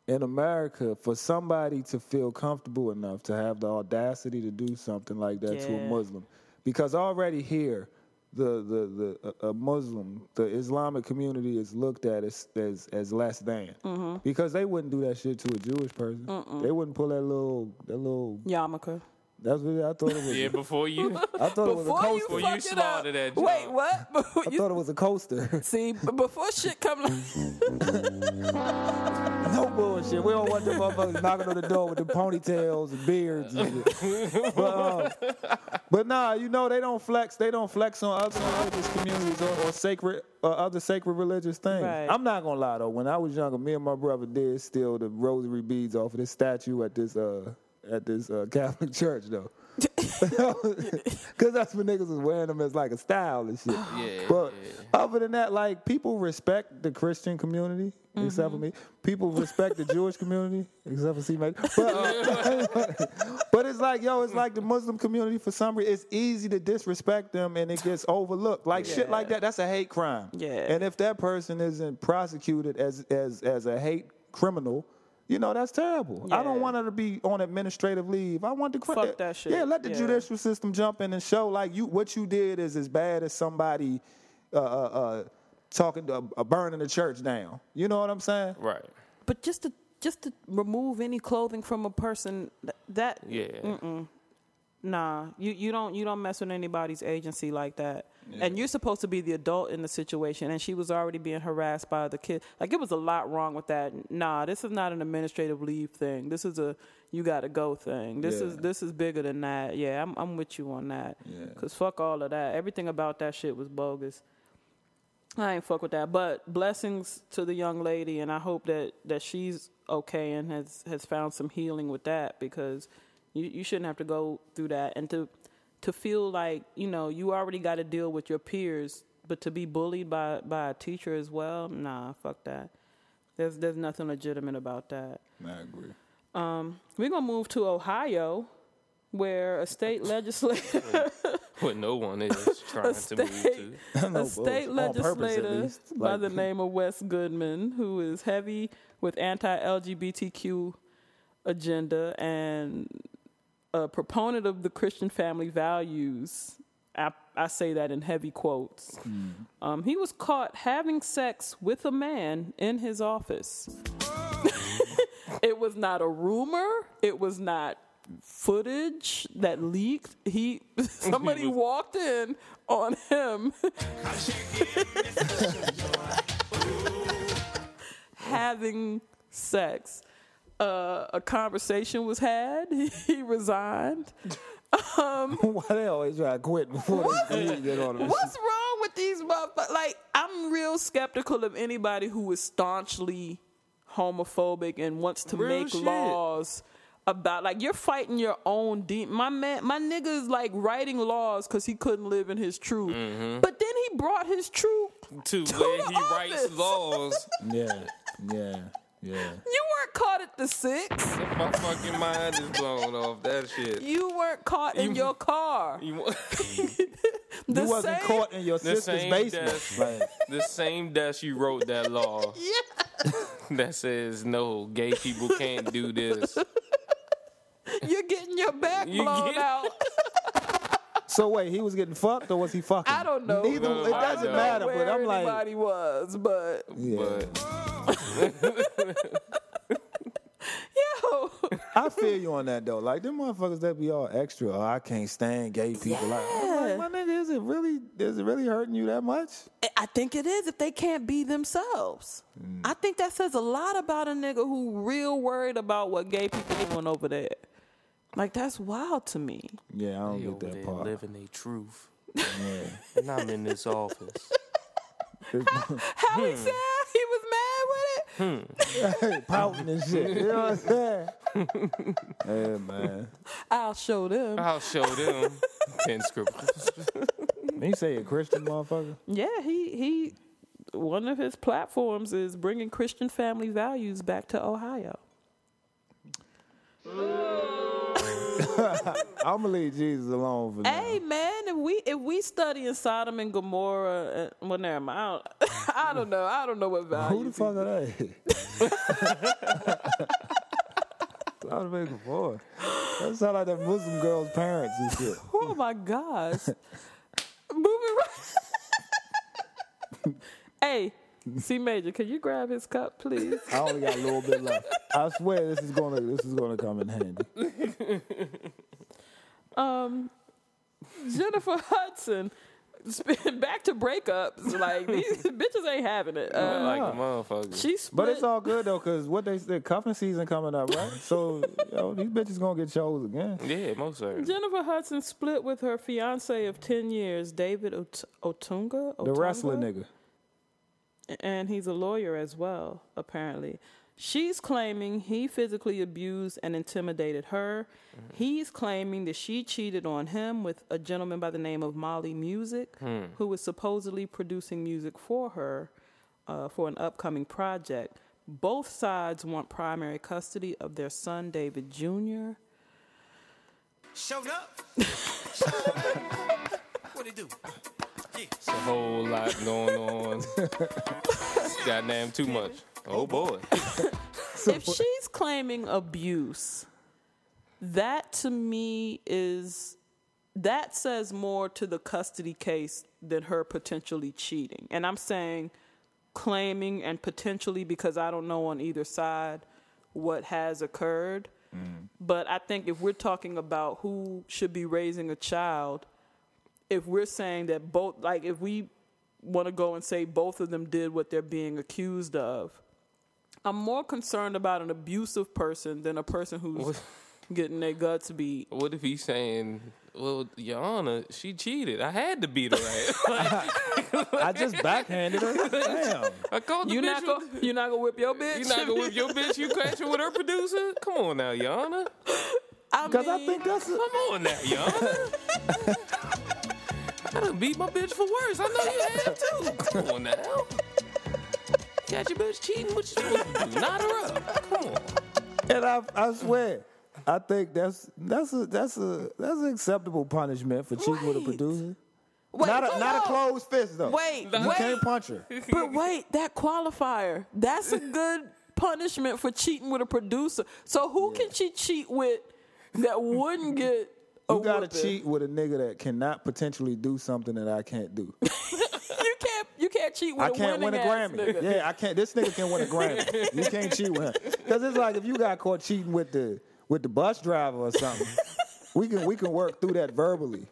In America, for somebody to feel comfortable enough to have the audacity to do something like that to a Muslim, because already here, the the the a- a Muslim, the Islamic community is looked at as as, as less than, Mm-hmm. because they wouldn't do that shit to a Jewish person. They wouldn't pull that little that little. yarmulke. That's what I thought it was. Yeah, before you, I thought it was a Before you coaster. you fuck it slaughter up, that wait, what? <laughs> Before I you- thought it was a coaster. See, before shit come, <laughs> <laughs> No bullshit. We don't want the motherfuckers knocking on the door with the ponytails and beards and shit. But, um, but nah, you know they don't flex. They don't flex on other religious communities or, or sacred or other sacred religious things. Right. I'm not gonna lie though. When I was younger, me and my brother did steal the rosary beads off of this statue at this uh at this uh, <laughs> Catholic church though. <laughs> Cause that's when niggas was wearing them as like a style and shit. Yeah, But yeah. other than that, like people respect the Christian community, except for me. People respect the Jewish community, except for C. Mate. <laughs> But, uh, <laughs> but it's like, yo, it's like the Muslim community. For some reason, it's easy to disrespect them, and it gets overlooked. Like shit like that. That's a hate crime. Yeah. And if that person isn't prosecuted as as as a hate criminal. You know that's terrible. I don't want her to be on administrative leave. I want to cri- Fuck that shit. Yeah, let the Yeah. judicial system jump in and show like you what you did is as bad as somebody uh, uh, uh, talking to uh, burning the church down. You know what I'm saying? right? but just to just to remove any clothing from a person, that Yeah. Nah, you, you don't you don't mess with anybody's agency like that. And you're supposed to be the adult in the situation and she was already being harassed by the kid. Like it was a lot wrong with that. Nah, this is not an administrative leave thing. This is a you got to go thing. This is this is bigger than that. Yeah, I'm I'm with you on that. Yeah. Cuz fuck all of that. Everything about that shit was bogus. I ain't fuck with that. But blessings to the young lady and I hope that that she's okay and has has found some healing with that because you you shouldn't have to go through that and to to feel like you know you already got to deal with your peers, but to be bullied by by a teacher as well, nah, fuck that. There's there's nothing legitimate about that. I agree. Um, We're gonna move to Ohio, where a state <laughs> legislator, <laughs> What no one is <laughs> trying to move state- to. No a state bullshit. On purpose, at legislator least. by the name of Wes Goodman, who is heavy with anti-LGBTQ agenda and a proponent of the Christian family values. I, I say that in heavy quotes. Um, he was caught having sex with a man in his office. <laughs> it was not a rumor. It was not footage that leaked. He <laughs> somebody walked in on him <laughs> having sex. Uh, a conversation was had. <laughs> He resigned. <laughs> Why they always try to quit before they What? get on them? What's wrong with these motherfuckers? Like, I'm real skeptical of anybody who is staunchly homophobic and wants to Real make shit. laws about like you're fighting your own deep. My man, my nigga is like writing laws because he couldn't live in his truth. Mm-hmm. But then he brought his truth. To To where the he writes laws. <laughs> Yeah, yeah, yeah. You weren't caught at the six. <laughs> My fucking mind is blown off that shit. You weren't caught in You- your car. <laughs> You want <laughs> The you wasn't same- caught in your the sister's same basement. desk, Like, the same desk you wrote that law Yeah. that says no, gay people can't do this. You're getting your back You blown get- out. So wait, he was getting fucked or was he fucking? I don't know. Neither. No, it I doesn't don't know matter. Where But I'm like, anybody was, but yeah. But yo, I feel you on that though. Like them motherfuckers that be all extra. Oh, I can't stand gay people. Like, like, my nigga, is it really? Is it really hurting you that much? I think it is if they can't be themselves. Mm. I think that says a lot about a nigga who real worried about what gay people doing over there. Like that's wild to me. Yeah, I don't they get over that there part. living their truth. Yeah. And I'm in this office. <laughs> <laughs> How Hmm. he said he was mad with it. Hmm. pouting and shit. <laughs> You know what I'm saying? yeah, man. I'll show them. I'll show them ten scribbles. <laughs> He say a Christian motherfucker. Yeah, he he. One of his platforms is bringing Christian family values back to Ohio. <laughs> I'm gonna leave Jesus alone for now. Hey man, if we if we study in Sodom and Gomorrah, uh, well, never mind. I don't, <laughs> I don't know. I don't know what values. Who the fuck are they? I'll make a boy. That sound like the Muslim girl's parents and shit. <laughs> Oh my gosh. Moving right. hey, <laughs> C Major, can you grab his cup, please? I only got a little bit left. I swear this is gonna this is gonna come in handy. <laughs> Um, Jennifer Hudson. Back to breakups. Like these <laughs> bitches ain't having it. Uh, like a motherfucker. she split. But it's all good though, cause what they said, cuffing season coming up, right? So yo, these bitches gonna get chose again. yeah, most certainly. Jennifer Hudson split with her fiance of 10 years, David Ot- Otunga. The Otunga? wrestler nigga. And he's a lawyer as well, apparently. She's claiming he physically abused and intimidated her. He's claiming that she cheated on him with a gentleman by the name of Mali Music, who was supposedly producing music for her uh, for an upcoming project. Both sides want primary custody of their son, David Jr. Showed up. <laughs> what it do? Yeah. It's a whole lot going on. <laughs> Goddamn, too much. Oh boy. <laughs> if <laughs> she's claiming abuse, that to me is that says more to the custody case than her potentially cheating. And I'm saying claiming and potentially because I don't know on either side what has occurred. Mm. But I think if we're talking about who should be raising a child, if we're saying that both, like if we want to go and say both of them did what they're being accused of, I'm more concerned about an abusive person than a person who's getting their guts beat. What if he's saying, "Well, Your Honor, she cheated. I had to beat her ass. <laughs> I just backhanded her. Damn. I called the You bitch. not gonna you not gonna whip your bitch? You're not gonna whip your bitch? You crashing with her producer? Come on now, Your Honor. Because I mean, think that's a, Come on now, Your Honor. <laughs> I done beat my bitch for worse. I know you have too. Come on now. Got your bitch cheating. What you supposed to do? Knot her up. Come on. and I, I swear, I think that's that's a that's a that's an acceptable punishment for cheating with a Right. producer. Wait, not a hold not a on. closed fist though. Wait, you wait. can't punch her. But wait, that qualifier, that's a good punishment for cheating with a producer. So who can she cheat with that wouldn't get a You gotta cheat with a nigga that cannot potentially do something that I can't do. <laughs> you can't you can't cheat with I a can't win a Grammy. nigga. Yeah, I can't. This nigga can win a Grammy. You can't cheat with him because it's like if you got caught cheating with the with the bus driver or something, we can we can work through that verbally.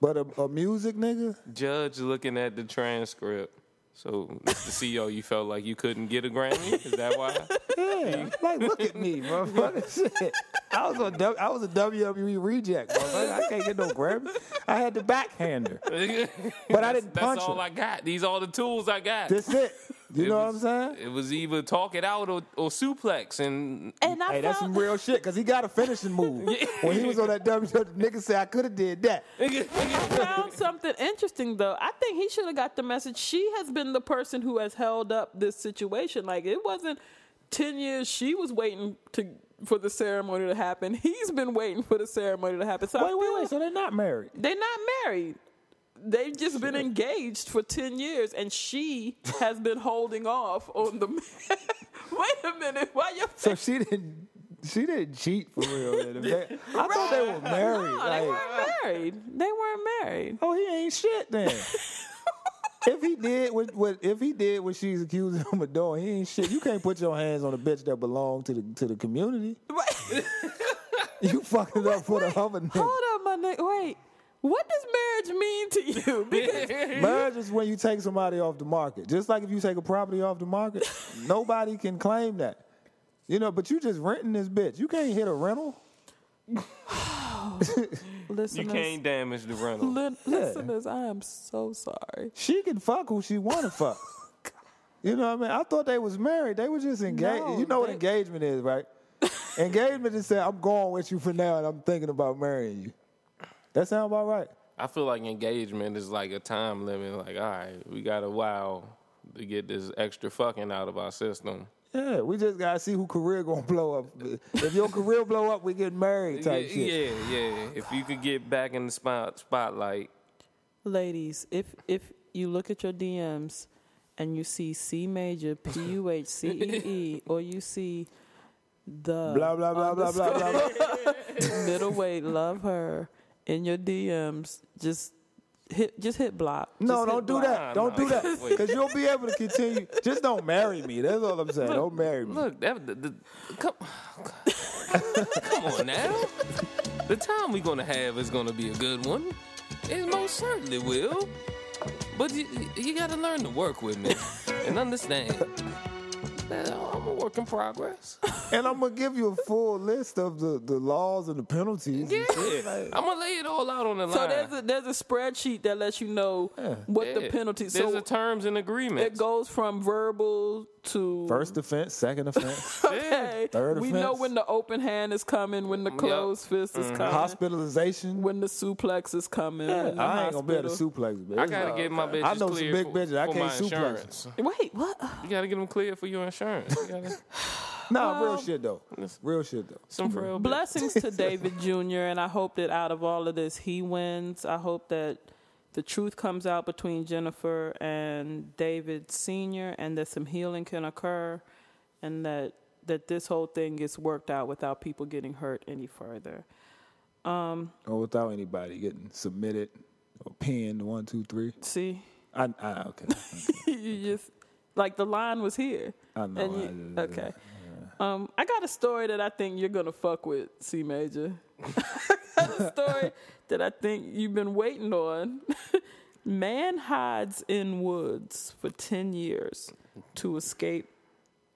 But a, a music nigga, Judge looking at the transcript. So, Mr. CEO, you felt like you couldn't get a Grammy? Is that why? <laughs> yeah, like look at me, motherfucker. <laughs> Shit, I was a I was a WWE reject, motherfucker. I can't get no Grammy. I had the backhander, <laughs> but I didn't That's punch all her. I got. These are the tools I got. That's it. You It know was- what I'm saying? It was either talk it out or, or suplex, and And I Hey, that's some real shit because he got a finishing move. <laughs> When he was on that WWE, nigga said I could have did that. <laughs> I found something interesting though. I think he should have got the message. She has been the person who has held up this situation. Like it wasn't ten years. She was waiting to for the ceremony to happen. He's been waiting for the ceremony to happen. So Wait, wait, wait. So they're not married. they're not married. They've just been engaged for ten years, and she has been holding off on the. <laughs> Wait a minute. Why you? So she didn't. she didn't cheat for real. in the bed. I thought they were married. No, they weren't married. They weren't married. oh, he ain't shit then. <laughs> if he did what, what if he did what she's accusing him of doing, he ain't shit. You can't put your hands on a bitch that belong to the to the community. Right. <laughs> You fucking up for the other nigga. Hold up, my nigga. Wait. What does marriage mean to you? <laughs> Because <laughs> Marriage is when you take somebody off the market. Just like if you take a property off the market, <laughs> nobody can claim that. You know, but you just renting this bitch. You can't hit a rental. listeners, <sighs> You can't damage the rental. li- listeners, I am so sorry. She can fuck who she want to fuck. You know what I mean? I thought they was married. They were just engaged. No, you know what they- engagement is, right? engagement is saying, I'm going with you for now and I'm thinking about marrying you. That sound about right. I feel like engagement is like a time limit. Like, all right, we got a while to get this extra fucking out of our system. Yeah, we just gotta see who career gonna blow up. If your career blow up, we get married Yeah, type shit. yeah, yeah. If you could get back in the spot spotlight, Ladies, if if you look at your DMs and you see C major P U H C E E <laughs> or you see the Blah blah blah blah blah blah. blah. <laughs> middleweight love her in your DMs, just hit just hit block. No, Just don't do block. that. Don't do that. <laughs> Because you'll be able to continue. Just don't marry me. That's all I'm saying. Don't marry me. look, that, the, the, come, <sighs> come on now. The time we're gonna have is gonna be a good one. It most certainly will. But you, you gotta learn to work with me and understand that I'm a work in progress. <laughs> And I'm gonna give you a full list of the, the laws and the penalties. Yeah, and. Like, I'm gonna lay it all out on the line. So there's a there's a spreadsheet that lets you know what the penalties. There's So a terms and agreements. it goes from verbal to First offense, second offense, <laughs> Okay, Third we know when the open hand is coming, when the closed fist Mm-hmm. is coming, hospitalization. when the suplex is coming. when the I ain't gonna be able to suplex, bitch. I gotta get my bitches I know some cleared big for, bitches. I can't my suplex. insurance. Wait, what? You gotta get them cleared for your insurance. You <laughs> gotta, <sighs> Nah, real shit though. Real shit though. some frail bitch. Blessings to <laughs> David Jr. And I hope that out of all of this, he wins. I hope that the truth comes out between Jennifer and David Sr. and that some healing can occur and that that this whole thing gets worked out without people getting hurt any further. Um, or without anybody getting submitted or pinned. One, two, three. See, I, I okay. <laughs> you just like the line was here. I know. And you, okay. Um, I got a story that I think you're gonna fuck with, C Major. I <laughs> got <laughs> a story that I think you've been waiting on. <laughs> Man hides in woods for ten years to escape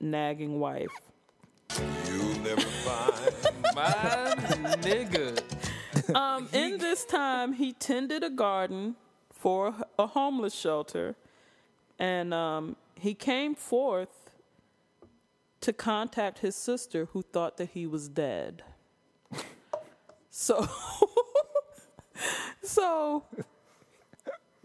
nagging wife. You'll never find my nigga. Um, in this time, he tended a garden for a homeless shelter, and um, he came forth to contact his sister, who thought that he was dead. So, <laughs> so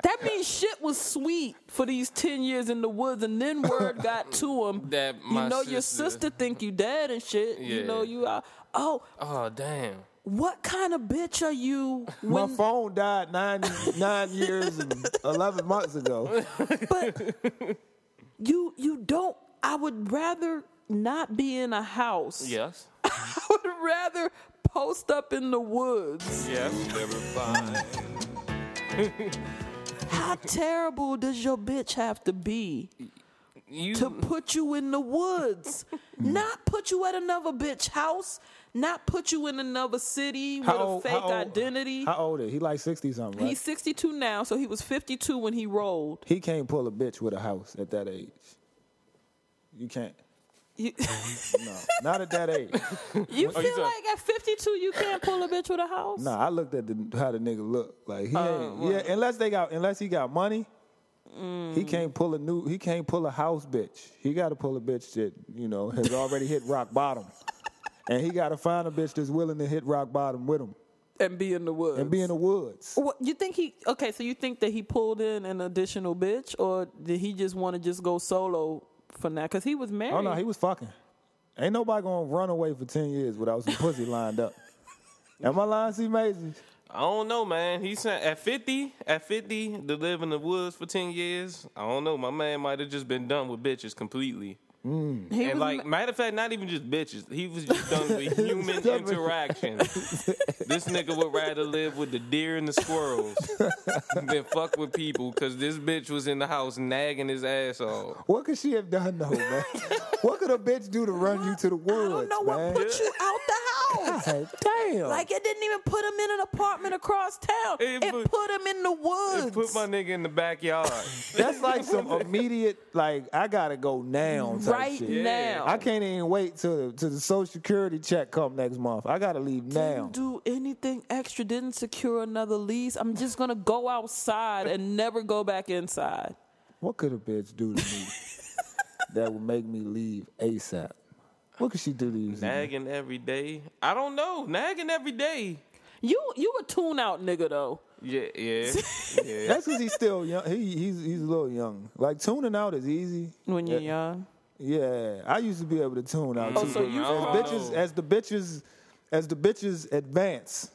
that means shit was sweet for these ten years in the woods, and then word <laughs> got to him That you my know your sister- sister think you dead and shit. yeah. You know you are. Oh, Oh damn. what kind of bitch are you? My phone died nine nine years and eleven months ago. but <laughs> you you don't i would rather not be in a house Yes. <laughs> i would rather post up in the woods Yes. Never fine. How terrible does your bitch have to be You. to put you in the woods <laughs> not put you at another bitch house not put you in another city with a fake identity How old is he? Like sixty something, right? he's 62 now so he was 52 when he rolled he can't pull a bitch with a house at that age. You can't. you, No, not at that age. <laughs> you Oh, feel talk- like at 52 you can't pull a bitch with a house Nah, I looked at the, how the nigga look. Like he Oh, ain't. Yeah, unless they got, unless he got money, he Mm. can't pull a new. He can't pull a house bitch. He got to pull a bitch that you know has already hit rock bottom, and he got to find a bitch that's willing to hit rock bottom with him and be in the woods and be in the woods. What you think he? Okay, so you think that he pulled in an additional bitch, or did he just want to just go solo for now? Because he was married. Oh no, he was fucking. Ain't nobody gonna run away for ten years without some pussy lined up. <laughs> Am I lying, C Mason? I don't know, man. He said at 50, at 50, to live in the woods for 10 years. I don't know. My man might have just been done with bitches completely. Mm. He And was like, matter of fact, not even just bitches. He was just done with <laughs> human interaction. <laughs> this nigga would rather live with the deer and the squirrels than fuck with people because this bitch was in the house nagging his ass off. What could she have done though, man? <laughs> what could a bitch do to run you to the woods? I don't know man? what put you out the house. God damn. Like it didn't even put him in an apartment across town. It It, put- put, him in the woods. Put my nigga in the backyard. That's like some immediate, like I gotta go now. Mm-hmm. Type right shit. now. I can't even wait till till the social security check come next month. I gotta leave now. Didn't do anything extra. Didn't secure another lease. I'm just gonna go outside and never go back inside. What could a bitch do to me <laughs> that would make me leave ASAP? What could she do to you? Z? nagging every day. I don't know. Nagging every day. You you a tune out nigga though. Yeah, yeah, <laughs> yeah. That's because he's still young. He, he's he's a little young. Like tuning out is easy. When you're young. Yeah, I used to be able to tune out. Oh, too. so you as Oh. bitches as the bitches as the bitches advance.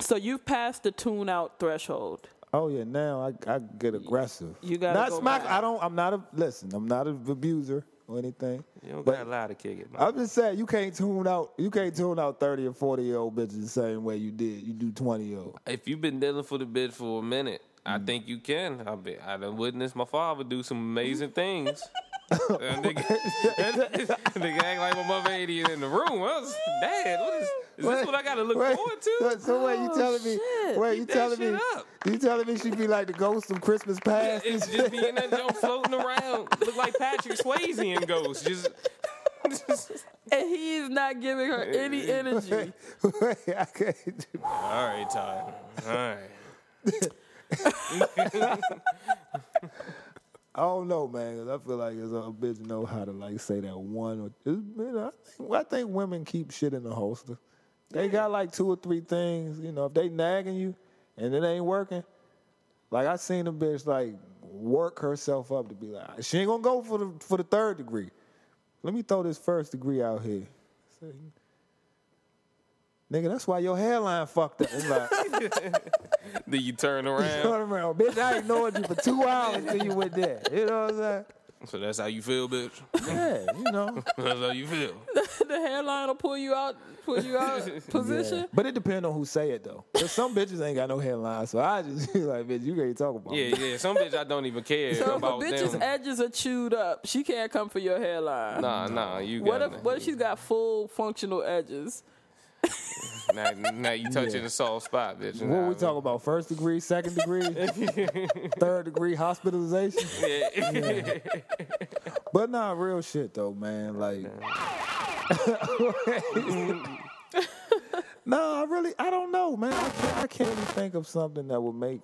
So you've passed the tune out threshold. Oh yeah, now I, I get aggressive. You gotta not go smack. back. I don't. I'm not a listen. I'm not an abuser or anything. You don't got a lot to kick it. I'm just saying you can't tune out. You can't tune out 30 or 40 year old bitches the same way you did. You do 20 year old. If you've been dealing for the bitch for a minute, I mm. think you can. I be, I done witnessed my father do some amazing things. <laughs> that nigga, <laughs> that nigga act like my mother 80 in the room. I was, Dad, what is, is this what I got to look Wait, forward to? So, so wait, you Oh, telling me? shit. Wait, you telling me? up. You telling me she'd be like the ghost of Christmas past? It's just being that jump floating around. Look like Patrick Swayze in Ghost. Just, just <laughs> And he is not giving her any energy. wait, I can't do- all right, Todd. All right. <laughs> I don't know, man. 'cause I feel like as a bitch know how to like say that one. Or, it's- you know, I, think, I think women keep shit in the holster. They got like two or three things. You know, if they nagging you and it ain't working, like I seen a bitch like work herself up to be like, she ain't gonna go for the for the third degree. Let me throw this first degree out here. Say, Nigga, that's why your hairline fucked up. It's like, <laughs> Then you turn around. turn around, bitch. I ignored you for two hours till you went there. You know what I'm saying? So that's how you feel, bitch. Yeah, you know. <laughs> That's how you feel. <laughs> the hairline will pull you out, pull you out position. Yeah. But it depends on who say it though. Cause some bitches ain't got no hairline, so I just like, bitch, you ready to talk about? Yeah, me. yeah. Some bitch I don't even care So if a bitch's them. edges are chewed up, she can't come for your hairline. Nah, nah. You What got if what if she's got full functional edges? Now, now you touching a soft spot, bitch. What we talking about? First degree, second degree, <laughs> third degree hospitalization? Yeah. But nah, real shit though, man. Like, no, <laughs> I really, I don't know, man. I can't, I can't really think of something that would make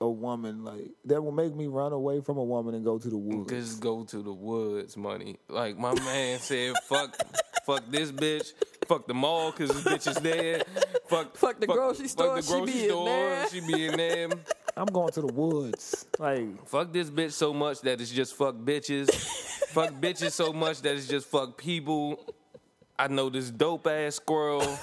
a woman like that will make me run away from a woman and go to the woods. Just go to the woods, money. Like my man said, fuck, fuck this bitch. Fuck the mall because this bitch is dead. Fuck, <laughs> Fuck the grocery store, Fuck she the grocery be in store. there. She be in there. <laughs> I'm going to the woods. Like, Fuck this bitch so much that it's just fuck bitches. <laughs> fuck bitches so much that it's just fuck people. I know this dope ass squirrel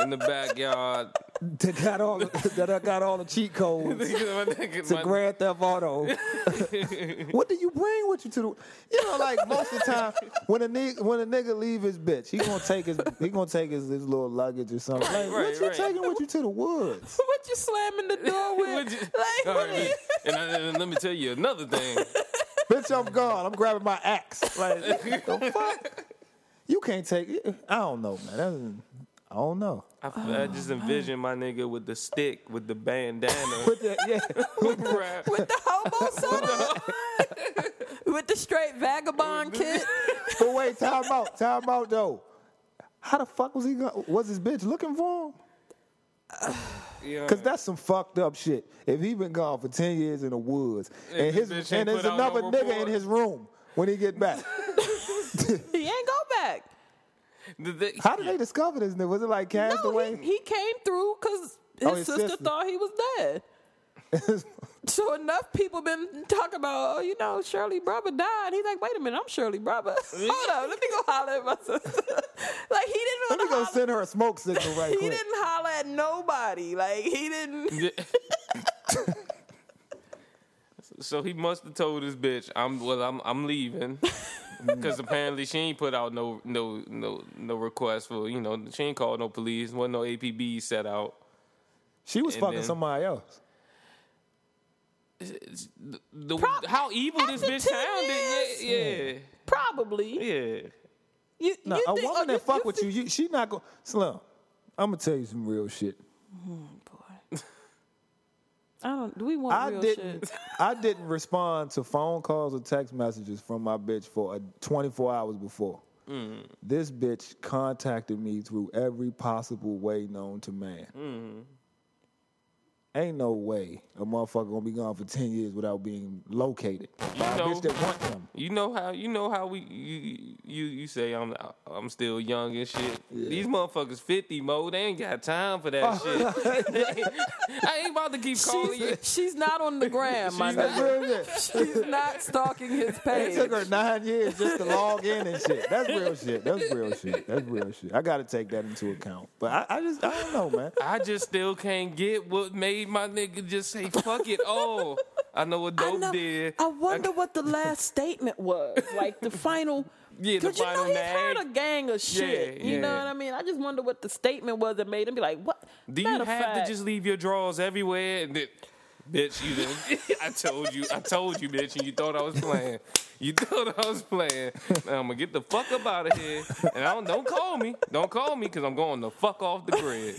in the backyard. <laughs> that got all that I got all the cheat codes. <laughs> to My- Grand Theft Auto. <laughs> what do you bring with you to the? You know, like most of the time, when a nigga when a nigga leave his bitch, he gonna take his he gonna take his, his little luggage or something. Like, what right, you right. taking with you to the woods? What you slamming the door with? you- like, All what right, you- and, I- and let me tell you another thing. bitch, I'm gone. I'm grabbing my axe. Like the fuck? You can't take. it. I don't know, man. That's, I don't know. I, I just oh, envision my nigga with the stick, with the bandana. But the, yeah, <laughs> Right. <laughs> with the hobo soda? with the <laughs> straight vagabond kit? but wait, time out, time out though. How the fuck was he? Going, was his bitch looking for him? <sighs> Yeah. Cause that's some fucked up shit. If he been gone for ten years in the woods, And and this his and there's another no nigga report. in his room when he get back, He ain't go back. The- the- how did they discover this nigga? Was it like No, Castaway? he, he came through because oh, his, Oh, his sister, sister. thought he was dead. <laughs> So enough people been talking about, oh, you know, Shirley brother died. He's like, wait a minute, I'm Shirley brother. <laughs> Hold up, let me go holler at my sister. <laughs> like he didn't Let want me to go holler. send her a smoke signal right He quick. didn't holler at nobody. Like he didn't. so he must have told his bitch, "I'm well, I'm I'm leaving. <laughs> because apparently she ain't put out no no no no request for you know she ain't called no police. wasn't no APB set out. She was And fucking then- somebody else. The, Prob- how evil this after bitch 10 sounded, yeah, Probably. yeah, yeah. You, No, you a think- woman oh, that fuck with you, you, she not gonna Slim, I'm gonna tell you some real shit. Hmm. I don't. Do we want I real didn't. shit? <laughs> I didn't respond to phone calls or text messages from my bitch for uh, 24 hours before. This bitch contacted me through every possible way known to man. Ain't no way a motherfucker gonna be gone for 10 years without being located by a bitch that want him. You know how you know how we you you you say I'm I'm still young and shit. These motherfuckers fifty mo. They ain't got time for that <laughs> shit. <laughs> I ain't about to keep calling you. She's, she's not on the gram, my That's nigga. real. She's not stalking his page. It took her nine years just to log in and shit. That's real shit. That's real shit. That's real shit. I got to take that into account. But I, I just, I don't know, man. I just still can't get what made my nigga just say fuck it Oh, I know what <laughs> I, dope know- did. I wonder what the last statement was. Like the final. <laughs> Yeah, the you know final he's nag. heard a gang of shit. Yeah, You know what I mean? I just wonder what the statement was that made him be like, "What?" Do you Matter have fact, to just leave your drawers everywhere? And then, bitch, you didn't. <laughs> I told you. I told you, bitch, and you thought I was playing. You thought I was playing. Now I'm gonna get the fuck up out of here. And I don't, don't call me. Don't call me because I'm going the fuck off the grid.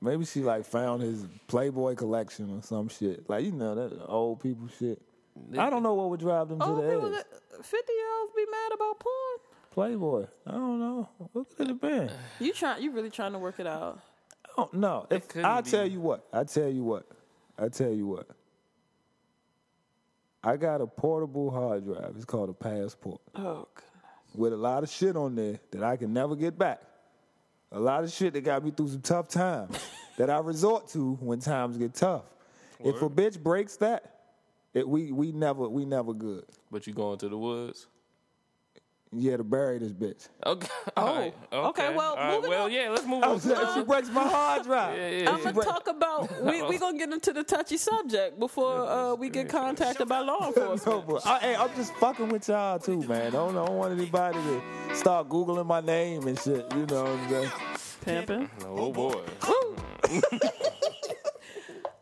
Maybe she like found his Playboy collection or some shit. Like you know that old people shit. I don't know what would drive them to Oh, the people edge. that- fifty year olds be mad about porn. Playboy. I don't know. What could it have been? <sighs> You trying? You really trying to work it out? I don't know. If couldn't I be. tell you what, I tell you what, I tell you what. I got a portable hard drive. It's called a passport. Oh, goodness. with a lot of shit on there that I can never get back. A lot of shit that got me through some tough times <laughs> that I resort to when times get tough. If a bitch breaks that, it, we we never we never good. But you going to the woods? Yeah, to bury this bitch. Okay. <laughs> Oh, all right, okay, well, all right, moving well, on. yeah. Let's move on. so she breaks my hard drive. Yeah, yeah, I'm yeah. gonna break- talk about. <laughs> We we gonna get into the touchy subject before uh, we get contacted by law <laughs> enforcement. but I, hey, I'm just fucking with y'all too, man. I don't, don't want anybody to start googling my name and shit. You know what I'm saying? Pimping. Oh boy.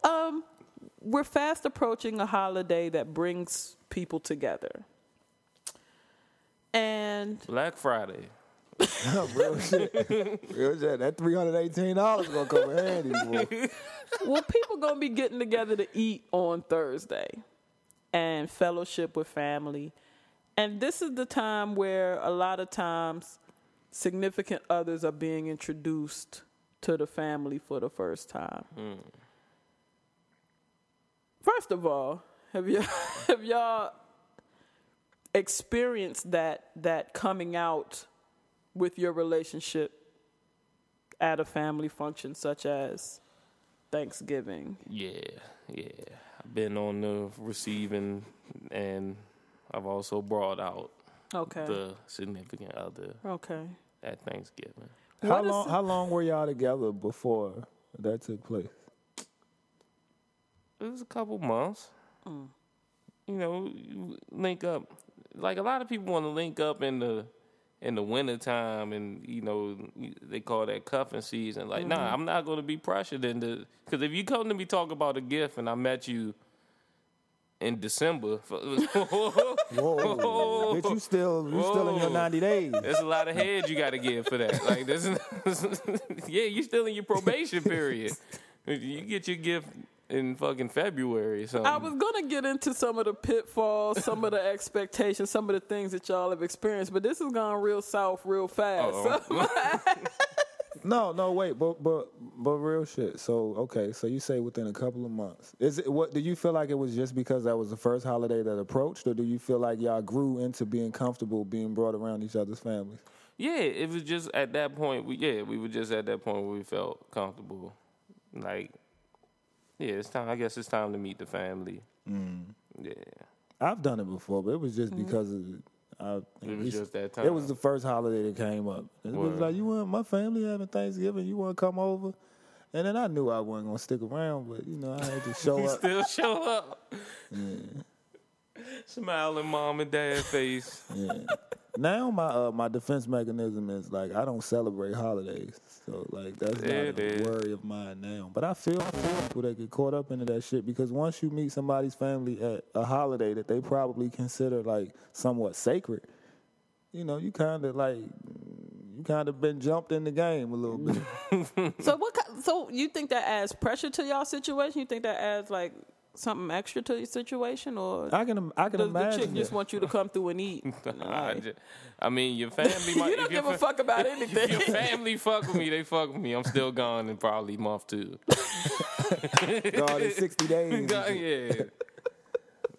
Um, we're fast approaching a holiday that brings people together, and Black Friday. <laughs> Real shit. Real shit. That three hundred eighteen dollars gonna come in handy, boy. <laughs> well, people gonna be getting together to eat on Thursday and fellowship with family. And this is the time where a lot of times significant others are being introduced to the family for the first time. Hmm. First of all, have you <laughs> have y'all experienced that that coming out with your relationship at a family function such as Thanksgiving? Yeah, yeah. I've been on the receiving, and I've also brought out Okay. the significant other okay. at Thanksgiving. How long? it- How long were y'all together before that took place? It was a couple months. Mm. You know, you link up. Like a lot of people want to link up in the in the wintertime and you know they call that cuffing season. Like, Mm-hmm. nah, I'm not going to be pressured into because if you come to me talk about a gift and I met you in December, <laughs> <laughs> Whoa, bitch, you still you still in your ninety days? There's a lot of heads you got to give for that. Like this is, <laughs> yeah, you're still in your probation period. You get your gift in fucking February or something. I was gonna get into some of the pitfalls, some of the <laughs> expectations, some of the things that y'all have experienced, but this has gone real south real fast. Oh. <laughs> <laughs> No, no, wait, but but but real shit. So okay, so you say within a couple of months. Is it what? Do you feel like it was just because that was the first holiday that approached, or do you feel like y'all grew into being comfortable being brought around each other's families? Yeah, it was just at that point. We yeah, we were just at that point where we felt comfortable. Like, yeah, it's time. I guess it's time to meet the family. Mm. Yeah, I've done it before, but it was just because of. I, it was just that time. It was the first holiday that came up. It was like you want my family having Thanksgiving, you want to come over, and then I knew I wasn't gonna stick around, but you know I had to show <laughs> You up. still show up. Yeah. Smiling mom and dad face. Yeah. now my uh, my defense mechanism is like I don't celebrate holidays, so like that's There not it a worry of mine now. But I feel for people that get caught up into that shit because once you meet somebody's family at a holiday that they probably consider like somewhat sacred, you know, you kind of like you kind of been jumped in the game a little bit. <laughs> So what? So you think that adds pressure to y'all situation? You think that adds like something extra to your situation, or I can I can does the imagine. chick just that. want you to come through and eat? <laughs> I, Like, I mean, your family <laughs> might. you don't if your give a fuck about If anything. your family fuck with me, they fuck with me. I'm still gone in probably month two. God, in sixty days. yeah. <laughs>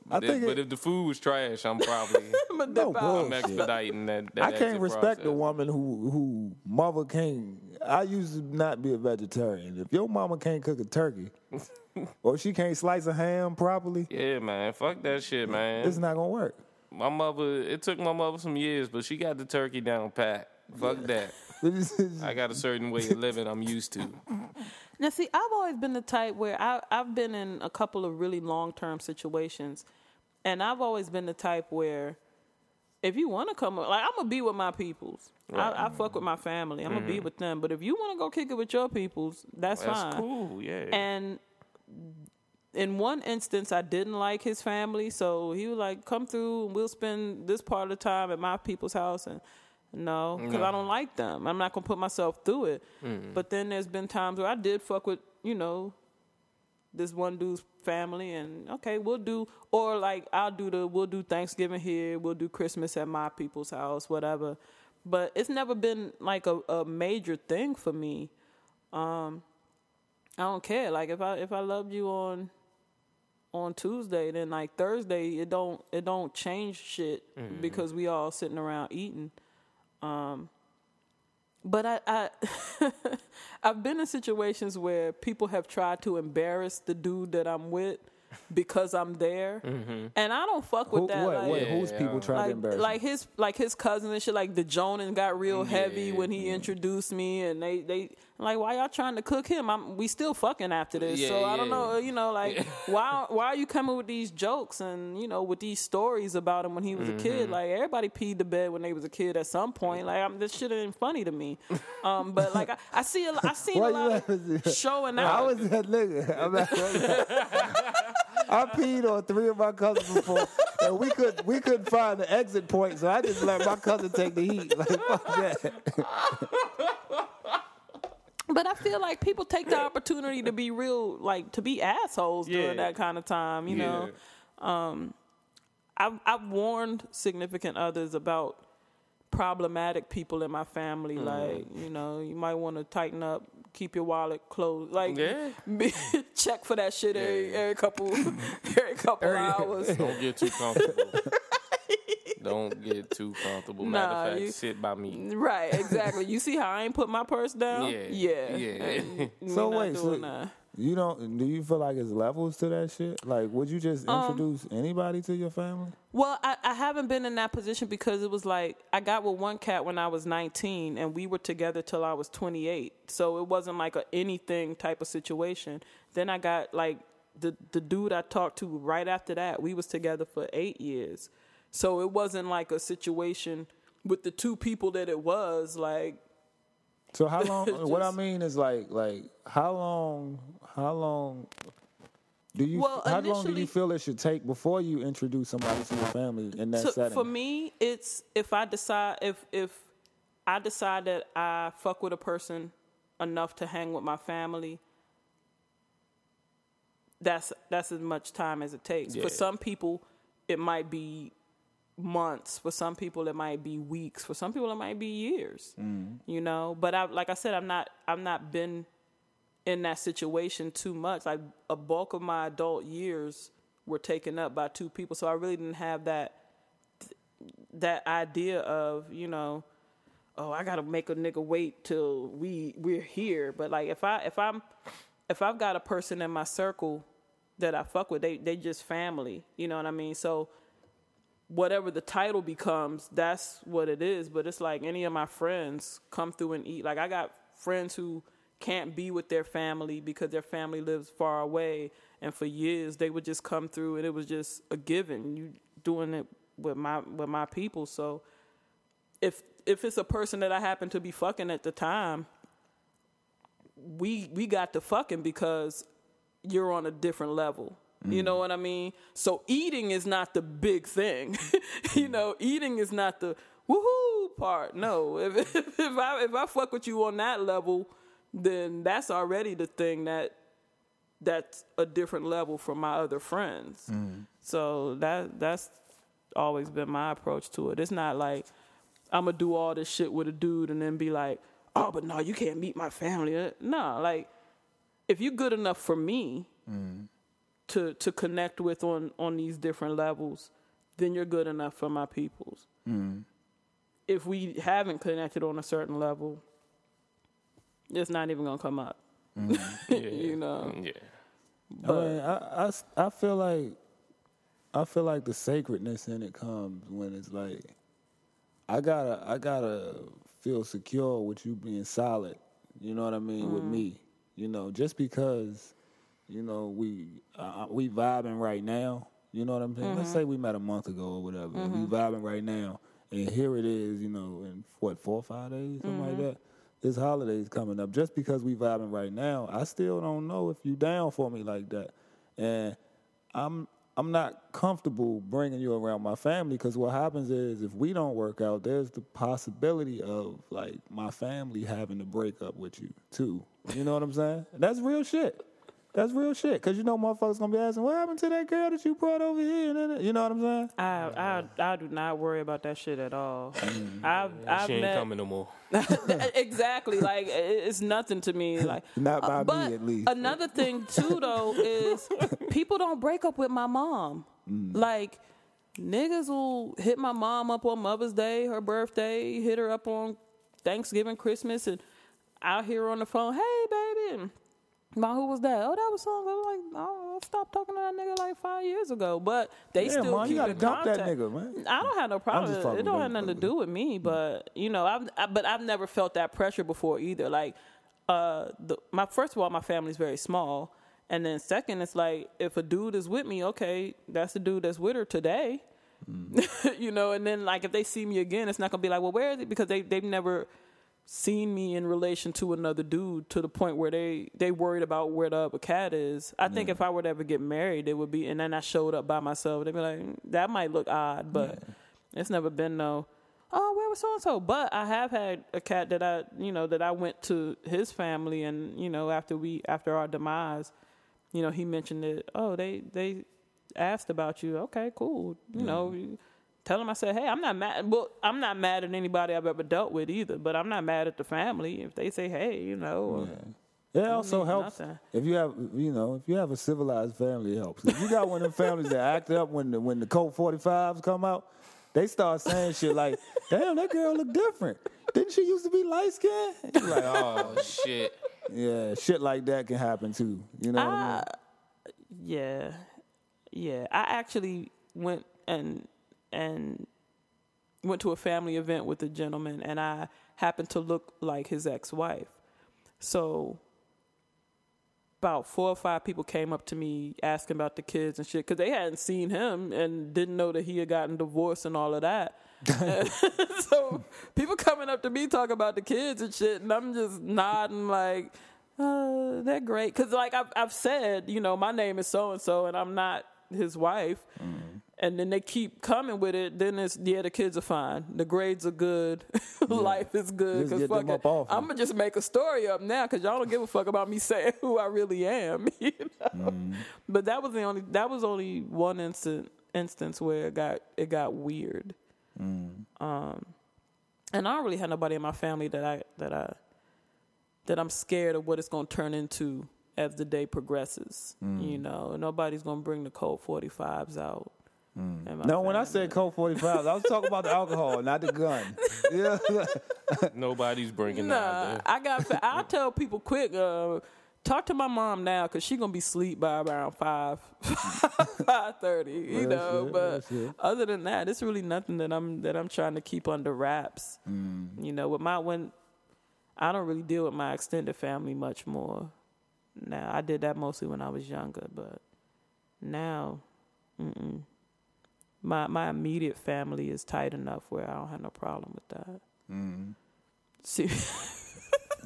I But if, think but it- if the food was trash, I'm probably I'ma No dip. I'm bullshit. expediting that. that I can't exit respect a woman who who mother can't. I used to not be a vegetarian. If your mama can't cook a turkey, <laughs> or she can't slice a ham properly, Yeah, man. Fuck that shit, man. it's not gonna work. My mother. It took my mother some years, but she got the turkey down pat. Fuck that. <laughs> I got a certain way of living I'm used to. <laughs> Now, see, I've always been the type where I, I've been in a couple of really long term situations, and I've always been the type where if you want to come, like I'm gonna be with my peoples. I, I fuck with my family. I'm gonna be mm-hmm. with them. But if you want to go kick it with your peoples, that's, That's fine. cool. Yeah. And in one instance, I didn't like his family, so he was like, "Come through, and we'll spend this part of the time at my people's house." And no, because I don't like them. I'm not gonna put myself through it. Mm-hmm. But then there's been times where I did fuck with, you know, this one dude's family, and okay, we'll do, or like I'll do the, we'll do Thanksgiving here, we'll do Christmas at my people's house, whatever. But it's never been like a, a major thing for me. Um, I don't care. Like if I if I loved you on on Tuesday, then like Thursday, it don't it don't change shit because we all sitting around eating. Um, but I, I <laughs> I've been in situations where people have tried to embarrass the dude that I'm with because I'm there, mm-hmm. and I don't fuck with Who, that. what, like, what, who's Yeah. people trying to like, embarrass? like his like his cousins and shit like the Jonas got real heavy Yeah, when he introduced me and they they like why y'all trying to cook him I'm we still fucking after this so Yeah, I don't yeah. know you know like <laughs> why why are you coming with these jokes and you know with these stories about him when he was a Mm-hmm. kid like everybody peed the bed when they was a kid at some point like I'm, this shit ain't funny to me um but like I, I see a, I seen a lot laughing? of showing out. I was that nigga. I'm not- I peed on three of my cousins before, and we could we couldn't find the exit point, so I just let my cousin take the heat. Like fuck that. But I feel like people take the opportunity to be real, like to be assholes Yeah. during that kind of time. You know, I've I've warned significant others about problematic people in my family. Mm. Like, you know, you might want to tighten up, keep your wallet closed. Like, Yeah. <laughs> be- check for that shit every, <laughs> every couple every couple hours. <laughs> Don't get too comfortable. Don't get too comfortable. Matter Nah, of fact, you- sit by me. Right, <laughs> exactly. You see how I ain't put my purse down? Yeah. yeah, Yeah. <laughs> So not wait, so doing that. you don't? Do you feel like it's levels to that shit? Like, would you just Um, introduce anybody to your family? Well, I, I haven't been in that position because it was like I got with one cat when I was 19 and we were together till I was 28. So it wasn't like a anything type of situation. Then I got like the the dude I talked to right after that. We was together for 8 years. So it wasn't like a situation with the two people that it was like So how long? <laughs> what I mean is like, like how long? How long? Do you? Well, how long do you feel it should take before you introduce somebody to your family in that So setting? for me, it's if I decide if if I decide that I fuck with a person enough to hang with my family, that's that's as much time as it takes. Yeah. For some people, it might be months. For some people, it might be weeks. For some people, it might be years. Mm-hmm. You know, but I like I said, I'm not I'm not been in that situation too much. Like a bulk of my adult years were taken up by two people, so I really didn't have that that idea of you know, oh, I gotta make a nigga wait till we we're here. But like if I if I'm if I've got a person in my circle that I fuck with, they they just family. You know what I mean? So whatever the title becomes, that's what it is. But it's like any of my friends come through and eat. Like I got friends who can't be with their family because their family lives far away, and for years they would just come through, and it was just a given. You doing it with my with my people. So if if it's a person that I happen to be fucking at the time, we we got to fucking because you're on a different level. You know mm. what I mean? So eating is not the big thing. <laughs> you know, mm. eating is not the woohoo part. No, if <laughs> if, if I if I fuck with you on that level, then that's already the thing that that's a different level from my other friends. Mm. So that that's always been my approach to it. It's not like I'm gonna do all this shit with a dude and then be like, oh, but no, you can't meet my family. No, like if you're good enough for me to to connect with on on these different levels, then you're good enough for my peoples. Mm. If we haven't connected on a certain level, it's not even gonna come up. Mm. <laughs> yeah you know. Yeah. But I mean, I, I s- I feel like I feel like the sacredness in it comes when it's like I gotta I gotta feel secure with you being solid. You know what I mean with mm. me. You know, just because you know we uh, we vibing right now. You know what I'm saying? Let's mm-hmm. say we met a month ago or whatever. and We mm-hmm. vibing right now, and here it is. You know, in what four or five days, something like mm-hmm. that. This holiday's coming up. Just because we vibing right now, I still don't know if you down for me like that, and I'm I'm not comfortable bringing you around my family because what happens is if we don't work out, there's the possibility of like my family having to break up with you too. You know what I'm saying? That's real shit. That's real shit. Because you know motherfuckers gonna be asking, what happened to that girl that you brought over here? You know what I'm saying? I I I do not worry about that shit at all. I've I've she ain't met coming no more. <laughs> exactly like it's nothing to me. Like <laughs> Not by me, but at least. Another thing too though is <laughs> people don't break up with my mom. Mm. Like niggas will hit my mom up on Mother's Day, her birthday, hit her up on Thanksgiving, Christmas, and out here on the phone, hey baby. Ma, who was that? Oh, that was was like, oh, I stopped talking to that nigga like five years ago. But they Yeah, still Ma, you keep gotta in dump that contact. nigga, man. I don't have no problem. It don't with have nothing to do with me, but you know, I've I, but I've never felt that pressure before either. Like, uh, the, my first of all, my family's very small, and then second, it's like if a dude is with me, okay, that's the dude that's with her today, <laughs> you know. And then like if they see me again, it's not gonna be like, well, where is it? Because they they've never seen me in relation to another dude to the point where they they worried about where the other cat is. I think if I were to ever get married, it would be, and then I showed up by myself, they'd be like, mm, that might look odd, but it's never been no. Oh, where was so and so? But I have had a cat that I, you know, that I went to his family, and you know, after we after our demise, you know, he mentioned it. Oh, they they asked about you. Okay, cool. You know, you tell them I said, hey, I'm not mad. Well, I'm not mad at anybody I've ever dealt with either. But I'm not mad at the family if they say, hey, you know. or- It also helps nothing. if you have, you know, if you have a civilized family. It helps. If you got one of the families that act up when the when the Colt 45s come out, they start saying shit like, "Damn, that girl look different. Didn't she used to be light skinned?" You're like, oh, Oh <laughs> shit. yeah, shit like that can happen too. You know what I mean? Yeah, yeah. I actually went and and went to a family event with a gentleman, and I happened to look like his ex-wife. So about four or five people came up to me asking about the kids and shit because they hadn't seen him and didn't know that he had gotten divorced and all of that. <laughs> <laughs> so people coming up to me talking about the kids and shit, and I'm just nodding like, uh, they're great. Because like I've I've said, you know, my name is so and so, and I'm not his wife. And then they keep coming with it. Then it's yeah, the kids are fine. The grades are good. <laughs> Life is good. Just Cause fuck it, off 'em. I'm gonna just make a story up now because y'all don't give a fuck about me <laughs> saying who I really am. <laughs> You know? Mm-hmm. But that was the only that was only one instant instance where it got it got weird. Mm. Um, and I don't really have nobody in my family that I that I that I'm scared of what it's gonna turn into as the day progresses. You mm. know, nobody's gonna bring the Colt 45s out. In No, when I said Colt 45s, I was talking about the alcohol, not the gun. Yeah. <laughs> Nobody's bringing that Nah, there. I got. fa- I <laughs> tell people quick. Uh, talk to my mom now because she gonna be asleep by around five, <laughs> five thirty. You Real know, shit, but other than that, it's really nothing that I'm that I'm trying to keep under wraps. Mm. You know, with my when I don't really deal with my extended family much more. Now I did that mostly when I was younger, but now, mm-mm. My my immediate family is tight enough where I don't have no problem with that. Mm-hmm. See, <laughs>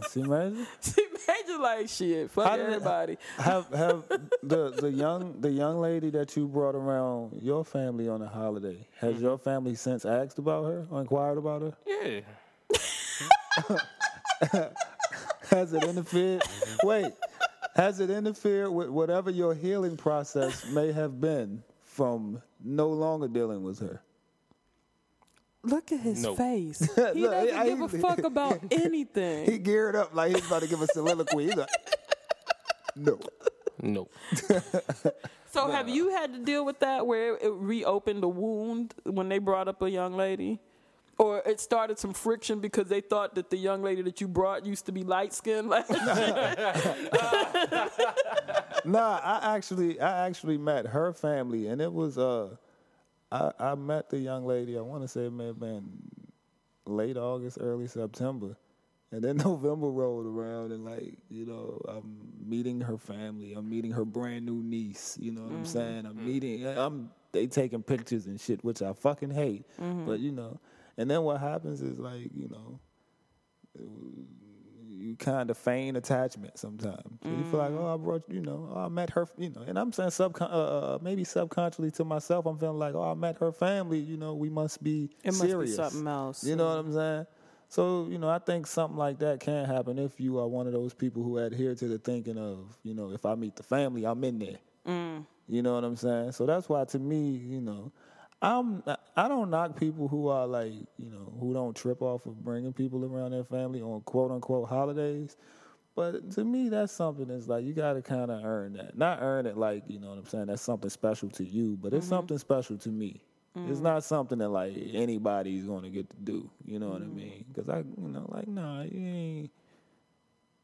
See, man, see, Major like shit. Fuck How did it- everybody. have have <laughs> the the young the young lady that you brought around your family on a holiday has Mm-hmm. your family since asked about her or inquired about her? Yeah. <laughs> Has it interfered? Wait, has it interfered with whatever your healing process may have been from no longer dealing with her? Look at his No. face. <laughs> He Look, doesn't I- give a fuck <laughs> about anything. He geared up like he's about to give a soliloquy. He's like, <laughs> no. No. So have you had to deal with that where it reopened the wound when they brought up a young lady? Or it started some friction because they thought that the young lady that you brought used to be light skinned. Like, <laughs> <laughs> Nah, I actually I actually met her family and it was uh I, I met the young lady, I wanna say it may have been late August, early September. And then <laughs> November rolled around and like, you know, I'm meeting her family. I'm meeting her brand new niece. You know what I'm mm-hmm. saying? I'm mm-hmm. meeting I'm they taking pictures and shit, which I fucking hate. Mm-hmm. But you know, and then what happens is like, you know, you kind of feign attachment sometimes. So you feel like, oh, I brought, you know, oh, I met her, you know, and I'm saying subcon- uh, uh, maybe subconsciously to myself, I'm feeling like, oh, I met her family, you know, we must be It must be something else. You know what I'm saying? So, you know, I think something like that can happen if you are one of those people who adhere to the thinking of, you know, if I meet the family, I'm in there. Mm. You know what I'm saying? So that's why to me, you know, I'm I don't knock people who are like, you know, who don't trip off of bringing people around their family on quote unquote holidays. But to me, that's something that's like you got to kind of earn that. Not earn it like you know what I'm saying. That's something special to you, but it's mm-hmm. something special to me. It's mm-hmm. not something that like anybody's going to get to do. You know what I mm-hmm. mean? Because I, you know, like nah, you ain't.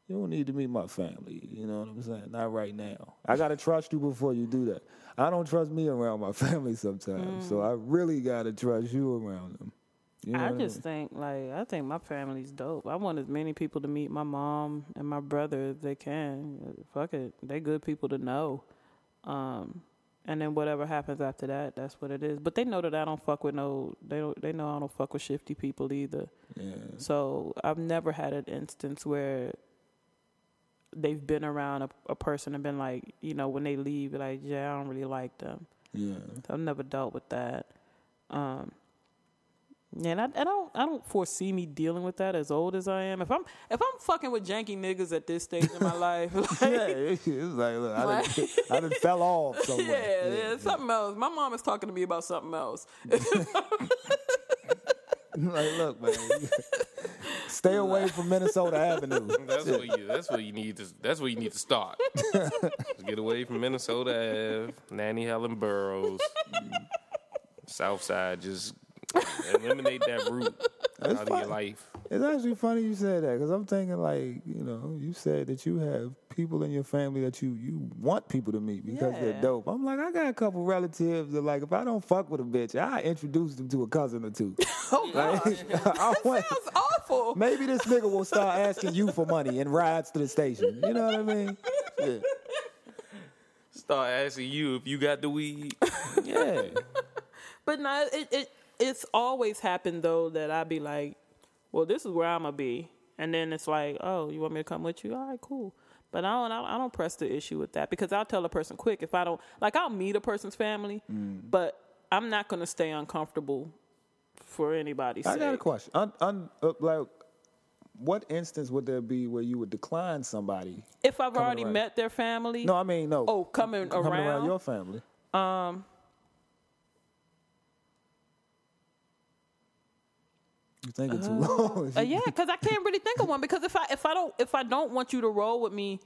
You don't need to meet my family. You know what I'm saying? Not right now. I gotta trust you before you do that. I don't trust me around my <laughs> family sometimes, so I really gotta trust you around them. You know I just think like I think my family's dope. I want as many people to meet my mom and my brother as they can. Fuck it, they good people to know. Um, and then whatever happens after that, that's what it is. But they know that I don't fuck with no. They don't. They know I don't fuck with shifty people either. Yeah. So I've never had an instance where they've been around a, a person and been like, you know, when they leave, like, yeah, I don't really like them. Yeah. So I've never dealt with that. Um, yeah, and I, I don't I don't foresee me dealing with that as old as I am. If I'm if I'm fucking with janky niggas at this stage in my <laughs> life, like, yeah, it's like look, I done, <laughs> <laughs> I done fell off yeah, somewhere. yeah, something else. My mom is talking to me about something else. like, look, man, stay away from Minnesota Avenue. <laughs> That's where you. That's where you need to. That's where you need to start. Get away from Minnesota Ave, Nannie Helen Burroughs, South Side. Just eliminate that route out of your fine. life. It's actually funny you said that because I'm thinking like you know you said that you have people in your family that you you want people to meet because they're dope. I'm like I got a couple relatives that like if I don't fuck with a bitch I introduce them to a cousin or two. <laughs> oh God, Like, <laughs> I want, that's awful. <laughs> maybe this nigga will start asking you for money and rides to the station. You know what I mean? Yeah. Start asking you if you got the weed. Yeah. But no, it, it it's always happened though that I'd be like, well, this is where I'm gonna be, and then it's like, oh, you want me to come with you? All right, cool. But I don't, I don't press the issue with that because I'll tell a person quick if I don't like. I'll meet a person's family, Mm. but I'm not gonna stay uncomfortable for anybody's I sake. got a question. Un, un, uh, like, what instance would there be where you would decline somebody? If I've already around. met their family, No, I mean no. Oh, coming coming around around? your family. um, You thinking too long? Uh, yeah, because I can't really think of one. Because if I if I don't if I don't want you to roll with me,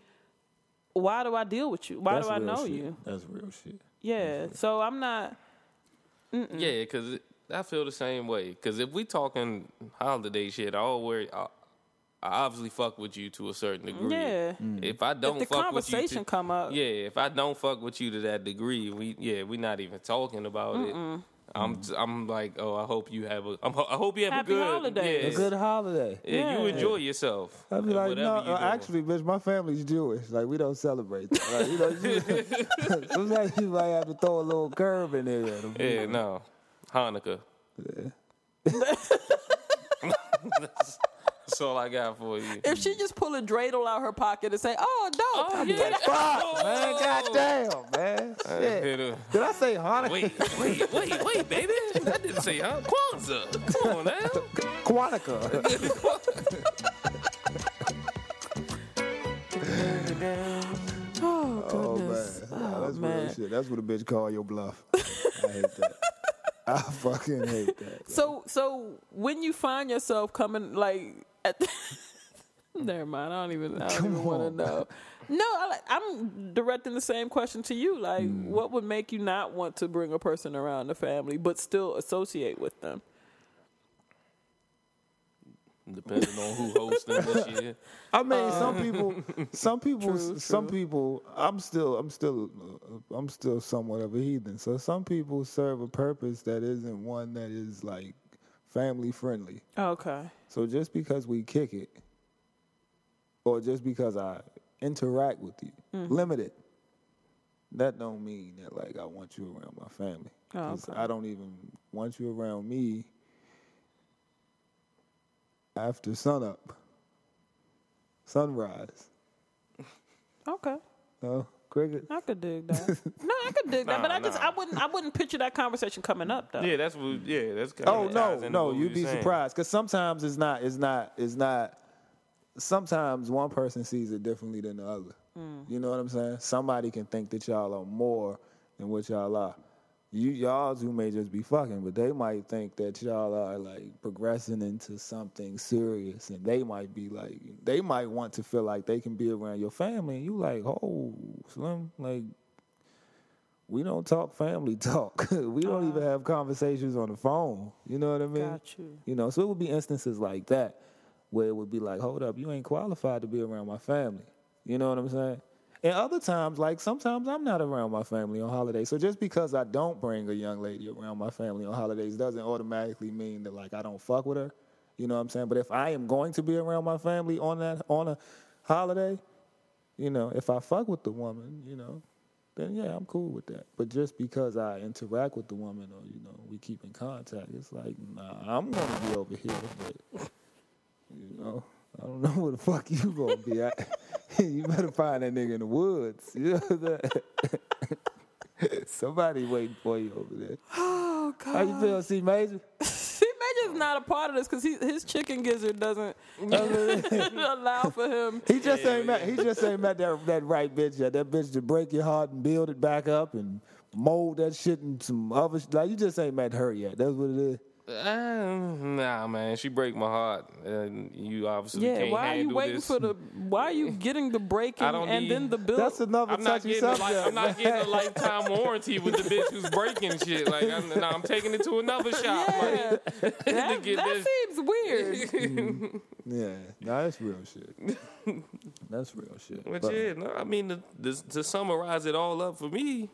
why do I deal with you? Why That's do I know shit. you? That's real shit. Yeah. So I'm not. Yeah, because I feel the same way. Because if we talking holiday shit, I always, I, I obviously fuck with you to a certain degree. Yeah. If I don't If the fuck with you, conversation to, come up, yeah. If I don't fuck with you to that degree, we yeah, we're not even talking about it. I'm I'm like, oh, I hope you have a, I'm, I hope you have Happy a good, holidays. yeah, A good holiday. yeah, you Yeah. enjoy yourself. I'd be like, whatever no, uh, actually, bitch, my family's Jewish. Like, we don't celebrate that. Like, you know, <laughs> you- <laughs> sometimes you might have to throw a little curve in there. at 'em. yeah, no, Hanukkah. that's, <laughs> that's all I got for you. If she just pull a dreidel out her pocket and say, "Oh, dope," Oh, I'd be yeah. like, Fuck, oh, man. Goddamn, man. Shit. Hit her. Did I say Hanukkah? Wait, wait, wait, wait, baby. I didn't say huh? Kwanzaa. Come on now. Quantica. "Oh Oh, man. goodness, Nah, oh, that's man." real shit. That's what a bitch call your bluff. I hate that. I fucking hate that. So, so when you find yourself coming like at the <laughs> Never mind. I don't even. I don't even want to know. No, I, I'm directing the same question to you. Like, Hmm. what would make you not want to bring a person around the family, but still associate with them? Depending on who hosting this year. I mean, some people, some <laughs> people, True, some true. people. I'm still, I'm still, uh, I'm still somewhat of a heathen. So some people serve a purpose that isn't one that is like family friendly. Okay. So just because we kick it, or just because I interact with you, Mm-hmm. limited, that don't mean that like I want you around my family. Oh, okay. I don't even want you around me after sunup, sunrise. Okay. No cricket. I could dig that. <laughs> no, I could dig that, Nah, but I just nah. I wouldn't I wouldn't picture that conversation coming up though. Yeah, that's what. Yeah, that's kind Oh of. no, no, you'd be surprised because sometimes it's not, it's not, it's not. Sometimes one person sees it differently than the other. Mm. You know what I'm saying? Somebody can think that y'all are more than what y'all are. You y'all who may just be fucking, but they might think that y'all are like progressing into something serious, and they might be like, they might want to feel like they can be around your family, and you like, oh, Slim, like we don't talk family talk. <laughs> we don't uh-huh. even have conversations on the phone. You know what I mean? Got you. You know, so it would be instances like that where it would be like, hold up, you ain't qualified to be around my family. You know what I'm saying? And other times, like sometimes I'm not around my family on holidays. So just because I don't bring a young lady around my family on holidays doesn't automatically mean that like I don't fuck with her. You know what I'm saying? But if I am going to be around my family on that on a holiday, you know, if I fuck with the woman, you know, then yeah, I'm cool with that. But just because I interact with the woman or, you know, we keep in contact, it's like, nah, I'm gonna be over here, but you know, I don't know <laughs> where the fuck you gonna be at. <laughs> you better find that nigga in the woods. <laughs> You know what I'm saying? Somebody waiting for you over there. <sighs> Oh God. How you feel, C Major? See, Major's not a part of this because his chicken gizzard doesn't allow for him. He just ain't met. He just ain't met that that right bitch yet. That bitch to break your heart and build it back up and mold that shit in some other. sh- Like you just ain't met her yet. That's what it is. Um, nah, man, she break my heart, and you obviously Yeah, can't why are you waiting this. for the? Why are you <laughs> getting the breaking and need- then the bill? That's another I'm not touchy getting a subject. li- I'm not getting a lifetime warranty with the bitch who's breaking shit. Like I'm, nah, I'm taking it to another <laughs> shop. yeah, Like, <laughs> to that, get that seems weird. Yeah, no, that's real shit. That's real shit. But But- yeah, no, I mean to, to, to summarize it all up for me,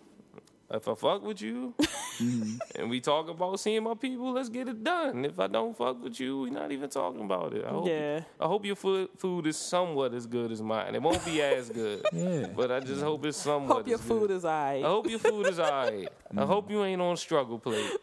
if I fuck with you mm-hmm. and we talk about seeing my people, let's get it done. If I don't fuck with you, we're not even talking about it. I hope, Yeah. I hope your food, food is somewhat as good as mine. It won't be as good, <laughs> Yeah. but I just hope it's somewhat. Hope your as food good. is alright. I hope your food is alright. I mm-hmm. hope you ain't on struggle plate. <laughs>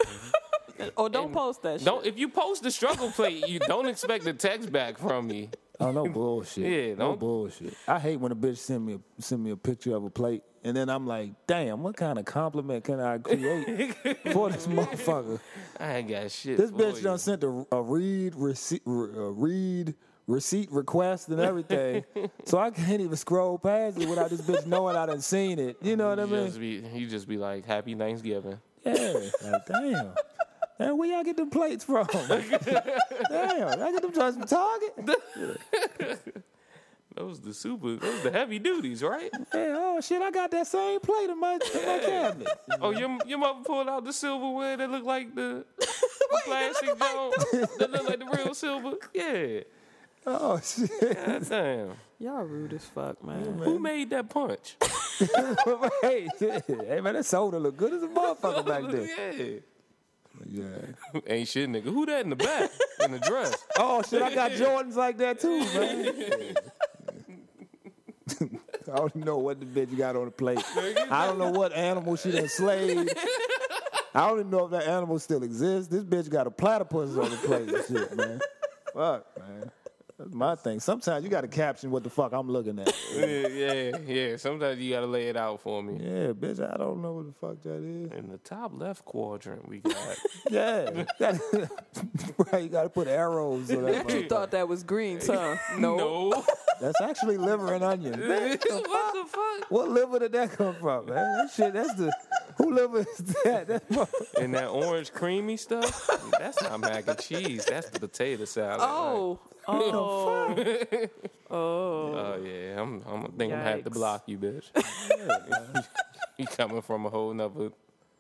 Or oh, don't post that shit. Don't if you post the struggle plate, you don't expect a text back from me. Oh no <laughs> bullshit. Yeah, no don't- bullshit. I hate when a bitch send me a, send me a picture of a plate, and then I'm like, damn, what kind of compliment can I create for this <laughs> motherfucker? I ain't got shit. This for bitch you. done sent a, a read receipt, a read receipt request and everything, <laughs> so I can't even scroll past it without this bitch knowing I done seen it. You know what I You mean? just be, you just be like, Happy Thanksgiving. Yeah, like damn. Man, where y'all get them plates from? <laughs> damn, I get them just from Target. <laughs> Those the super, those the heavy duties, right? Hey, oh shit, I got that same plate in my, in my <laughs> cabinet. Oh, your your mother pulled out the silverware that look like the, the plastic joint, that look like the real silver. Yeah, Oh shit. God damn. Y'all rude as fuck, man. Who made that punch? hey, hey man, that soda look good as a motherfucker back there. yeah. Yeah. Ain't shit, nigga. Who that in the back in the dress? <laughs> Oh shit, I got Jordans like that too, man. <laughs> <laughs> I don't know what the bitch got on the plate. I don't know what animal she done slayed. I don't even know if that animal still exists. This bitch got a platypus on the plate and shit, man. Fuck, man. That's my thing. Sometimes you got to caption what the fuck I'm looking at. <laughs> yeah, yeah, yeah. Sometimes you gotta lay it out for me. Yeah, bitch, I don't know what the fuck that is. In the top left quadrant, we got. <laughs> Yeah, <laughs> right. You got to put arrows. On that You thought that was greens, huh? No. no. That's actually liver and onion. Man, what the fuck? what liver did that come from, man? That shit. That's the who liver is that? That. And that orange creamy stuff, that's not mac and cheese. That's the potato salad. Oh. Oh. Oh Oh yeah, I'm. I'm I think I'm gonna have to block you, bitch. <laughs> you coming from a whole nother.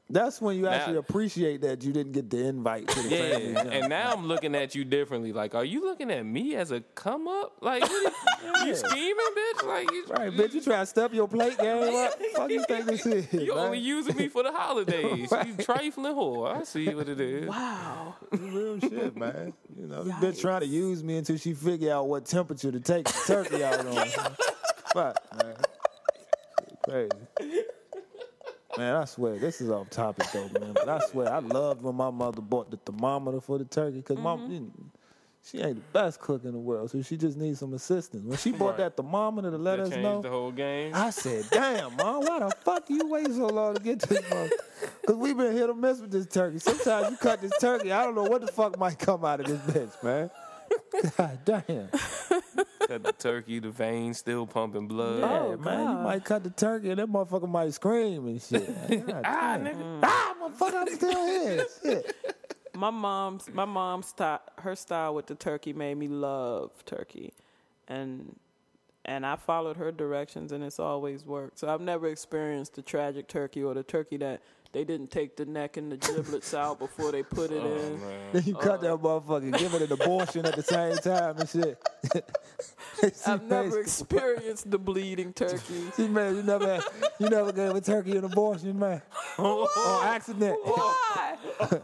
That's when you actually Now- appreciate that you didn't get the invite to the Yeah, family. dinner. and now I'm looking at you differently. Like, are you looking at me as a come up? Like, what you, you scheming, bitch? Like, you, Right, bitch, you trying to step your plate game up? Fuck you think this is? you man? only using me for the holidays. You <laughs> trifling whore. I see what it is. Wow. real shit, man. You know, this bitch trying to use me until she figure out what temperature to take the turkey out on. <laughs> Fuck, man. Crazy. Man, I swear, this is off topic though, man. But I swear, I loved when my mother bought the thermometer for the turkey because mom, mm-hmm. you know, she ain't the best cook in the world, so she just needs some assistance. When she bought Right. that thermometer to let That us know, the whole game. I said, damn, mom, why the fuck you wait so long to get to this mother? Because we've been hit or miss with this turkey. Sometimes you cut this turkey, I don't know what the fuck might come out of this bitch, man. <laughs> God damn. Cut the turkey, the veins still pumping blood. Yeah, Oh, man, you might cut the turkey and that motherfucker might scream and shit. <laughs> God Ah, damn. nigga. Ah, motherfucker, I'm still here. Shit. My mom's my mom's style her style with the turkey made me love turkey, and and I followed her directions and it's always worked. So I've never experienced the tragic turkey or the turkey that they didn't take the neck and the giblets out before they put it oh, in. Then <laughs> you cut that uh, motherfucker, give it an abortion at the same time and shit. <laughs> I've <laughs> never experienced the bleeding turkey. See, man, you never, you never gave a turkey an abortion, man, on accident. Why?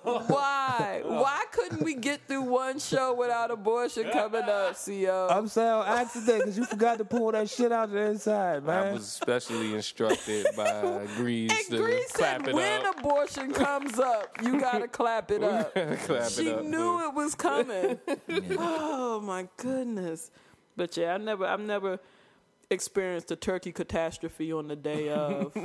Why? Why couldn't we get through one show without abortion coming up, CO? I'm saying on accident because you forgot to pull that shit out the inside, man. I was specially instructed by Grease to Grease clap said it when abortion comes up, you gotta clap it <laughs> up. clap she it up. knew it was coming. <laughs> <laughs> oh my goodness! But yeah, I never, I've never experienced a turkey catastrophe on the day of.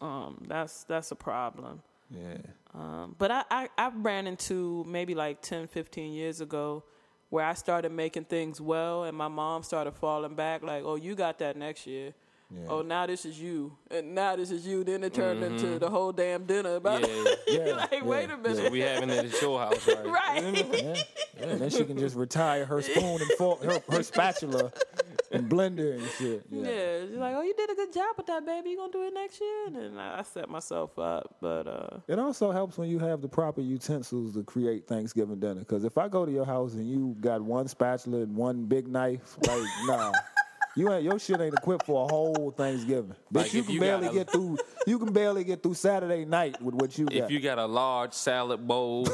Um, that's that's a problem. yeah. Um, but I, I, I ran into maybe like 10, 15 years ago where I started making things well and my mom started falling back like, oh, you got that next year. Yeah. Oh, now this is you. And now this is you. Then it turned into the whole damn dinner. About Mm-hmm. Yeah. <laughs> Yeah, like, yeah, wait a minute. So we having it at your house, <laughs> right? Right. Yeah, <laughs> yeah. And then she can just retire her spoon and fork, her, her spatula and blender and shit. Yeah. Yeah. She's like, oh, you did a good job with that, baby. You going to do it next year? And then I I set myself up. But, uh, It also helps when you have the proper utensils to create Thanksgiving dinner. Because if I go to your house and you got one spatula and one big knife, like nah, you ain't your shit ain't equipped for a whole Thanksgiving. Bitch, Like, you can you barely got a- get through. You can barely get through Saturday night with what you got. If you got a large salad bowl <laughs>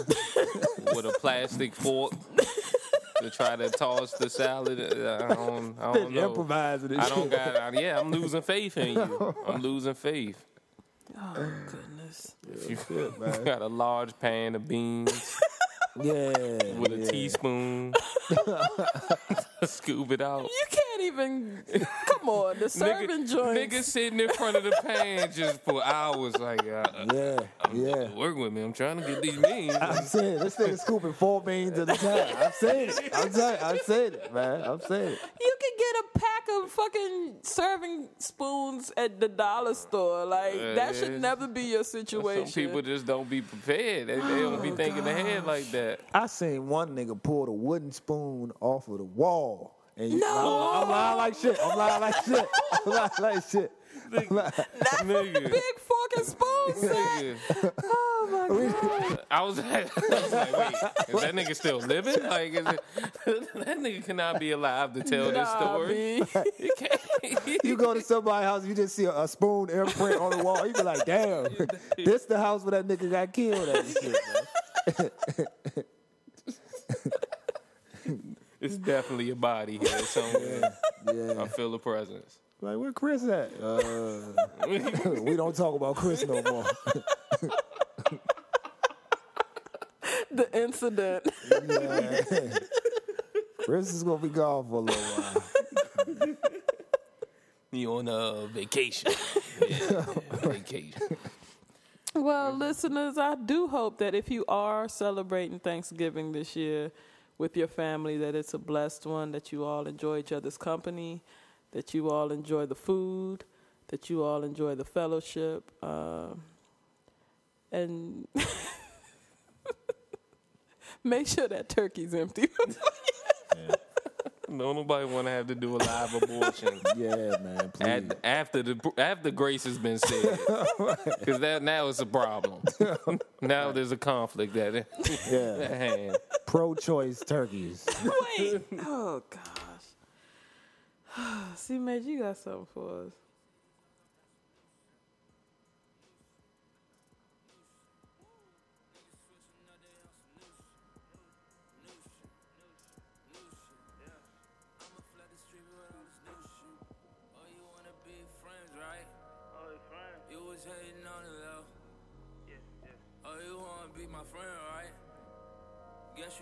with a plastic fork to try to toss the salad, uh, I don't, I don't know. improvising I don't got. I, yeah, I'm losing faith in you. I'm <laughs> losing faith. oh, goodness. If you <laughs> got a large pan of beans yeah, with a yeah. teaspoon, <laughs> scoop it out. You can't even. Come on. The <laughs> serving Nigga, joints. nigga sitting in front of the pan just for hours, like, uh, <laughs> Yeah, yeah. work with me. I'm trying to get these beans. I'm saying this nigga scooping four beans at a time. I'm saying it. I'm saying I'm saying it, man. I'm saying it. You can get a pack of fucking serving spoons at the dollar store. Like Uh, that should never be your situation. Some people just don't be prepared. They, they don't be thinking ahead like that. I seen one nigga pull the wooden spoon off of the wall. And you, No! I'm, I'm lying like shit. I'm lying like shit. I'm lying like shit. I'm lying. <laughs> Nigga. Big fucking spoon set. Oh my god. I was, <laughs> I was like, wait, is that nigga still living? Like, is it, <laughs> that nigga cannot be alive to tell this story. B. He can't. You go to somebody's house, you just see a, a spoon imprint on the wall. You be like, damn, this the house where that nigga got killed at shit, man. It's definitely a body here somewhere. Yeah. I feel the presence. Like, where Chris at? Uh, <laughs> we don't talk about Chris no more. <laughs> The incident. Yeah. Chris is gonna be gone for a little while. You on a vacation? <laughs> Yeah, vacation. Well, listeners, I do hope that if you are celebrating Thanksgiving this year with your family, that it's a blessed one, that you all enjoy each other's company, that you all enjoy the food, that you all enjoy the fellowship, uh, and <laughs> make sure that turkey's empty. <laughs> No, nobody want to have to do a live abortion. <laughs> Yeah, man. Please. At, after the after grace has been said, because that now it's a problem. now there's a conflict at, at hand. Pro-choice turkeys. Wait. Oh gosh. <gasps> See, Maj, you got something for us.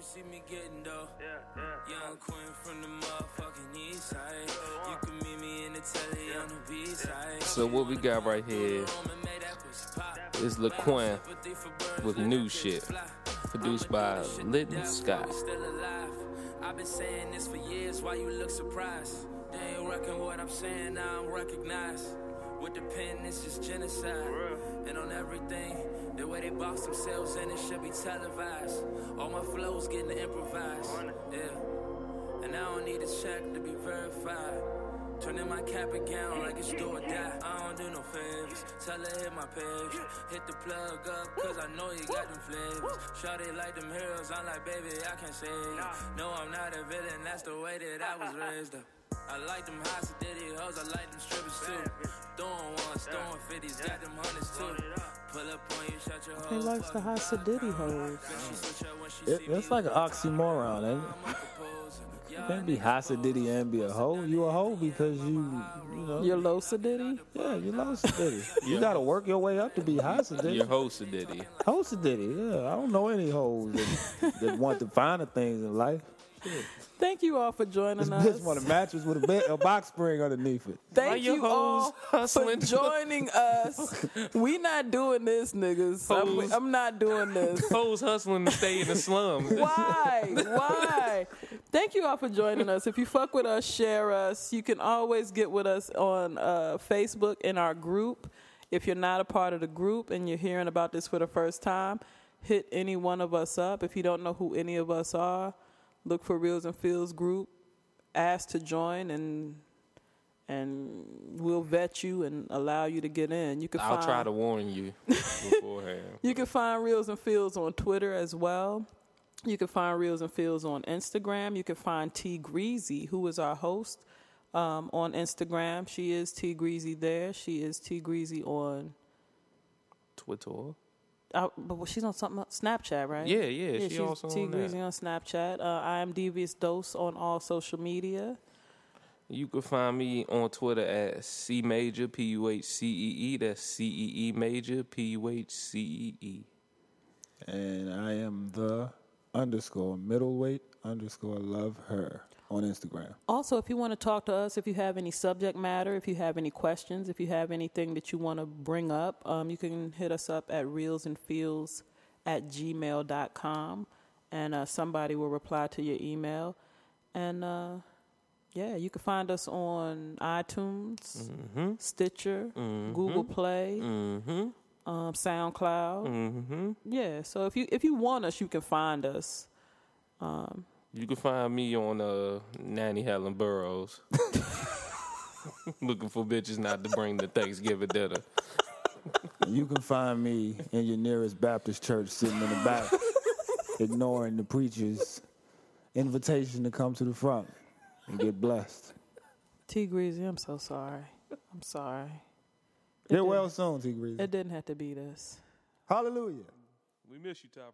You see me getting dough. Yeah, yeah. Young queen from the motherfucking east side. You can meet me in the telly on the B side. So what we got right here is LaQuinn with new shit, produced by Lytton Scott. Still alive. I've been saying this for years. Why you look surprised? They ain't reckon what I'm saying. Now I'm recognized. With the pen, it's just genocide. And on everything, the way they box themselves in, it should be televised. All my flows getting improvised. Yeah. And I don't need a check to be verified. Turning my cap and gown like it's do or die. I don't do no favors. Tell her hit my page. Hit the plug up, cause I know you got them flavors. Shawty like them heroes, I'm like, baby, I can't say it. No, I'm not a villain, that's the way that I was <laughs> raised up. I like them high sedity hoes, I like them strippers too. Throwing ones, throwing fifties, got them hundreds too. Pull up on you, shut your He likes the high sedity hoes. She switch up when she It, see that's like an oxymoron, ain't it? I'm a composer. You can't be Hasidity and be a hoe. You a hoe because you, you know. You're low sedity? yeah, you low Sidity. You got to work your way up to be high Your Sidity. host did it. Hoe Sidity, yeah. I don't know any hoes that, that want the finer things in life. <laughs> Thank you all for joining This us. bitch want a mattress with a, bed, a box spring underneath it. Thank your you all hoes for <laughs> joining us. we not doing this, niggas. Hoes. I'm, I'm not doing this. <laughs> Hoes hustling to stay in the slums. <laughs> Why? Why? Thank you all for joining us. If you fuck with us, share us. You can always get with us on uh, Facebook in our group. If you're not a part of the group and you're hearing about this for the first time, hit any one of us up. If you don't know who any of us are, look for Reels and Feels group. Ask to join and and we'll vet you and allow you to get in. You can I'll find, try to warn you <laughs> beforehand. you can find Reels and Feels on Twitter as well. You can find Reels and Feels on Instagram. You can find T Greasy, who is our host, um, on Instagram. She is T Greasy there. She is T Greasy on. Twitter. Uh, but she's on something Snapchat, right? Yeah, yeah, she she's also T on that. Greasy on Snapchat. Uh, I am Devious Dose on all social media. You can find me on Twitter at C Major P U H C E E. That's C E E Major P U H C E E. And I am the underscore middleweight underscore love her on Instagram. Also, if you want to talk to us, if you have any subject matter, if you have any questions, if you have anything that you want to bring up, um, you can hit us up at reelsandfeels at gmail.com and uh, somebody will reply to your email. And uh, yeah, you can find us on iTunes, Stitcher, Google Play, um, SoundCloud. Mm-hmm. Yeah, so if you if you want us, you can find us. You can find me on uh, Nannie Helen Burroughs. <laughs> Looking for bitches not to bring the Thanksgiving dinner. You can find me in your nearest Baptist church sitting in the back, <laughs> ignoring the preacher's invitation to come to the front and get blessed. T Greasy, I'm so sorry. I'm sorry. It Get didn't- well soon, T. Greasy. It didn't have to be this. Hallelujah. We miss you, Tyrone.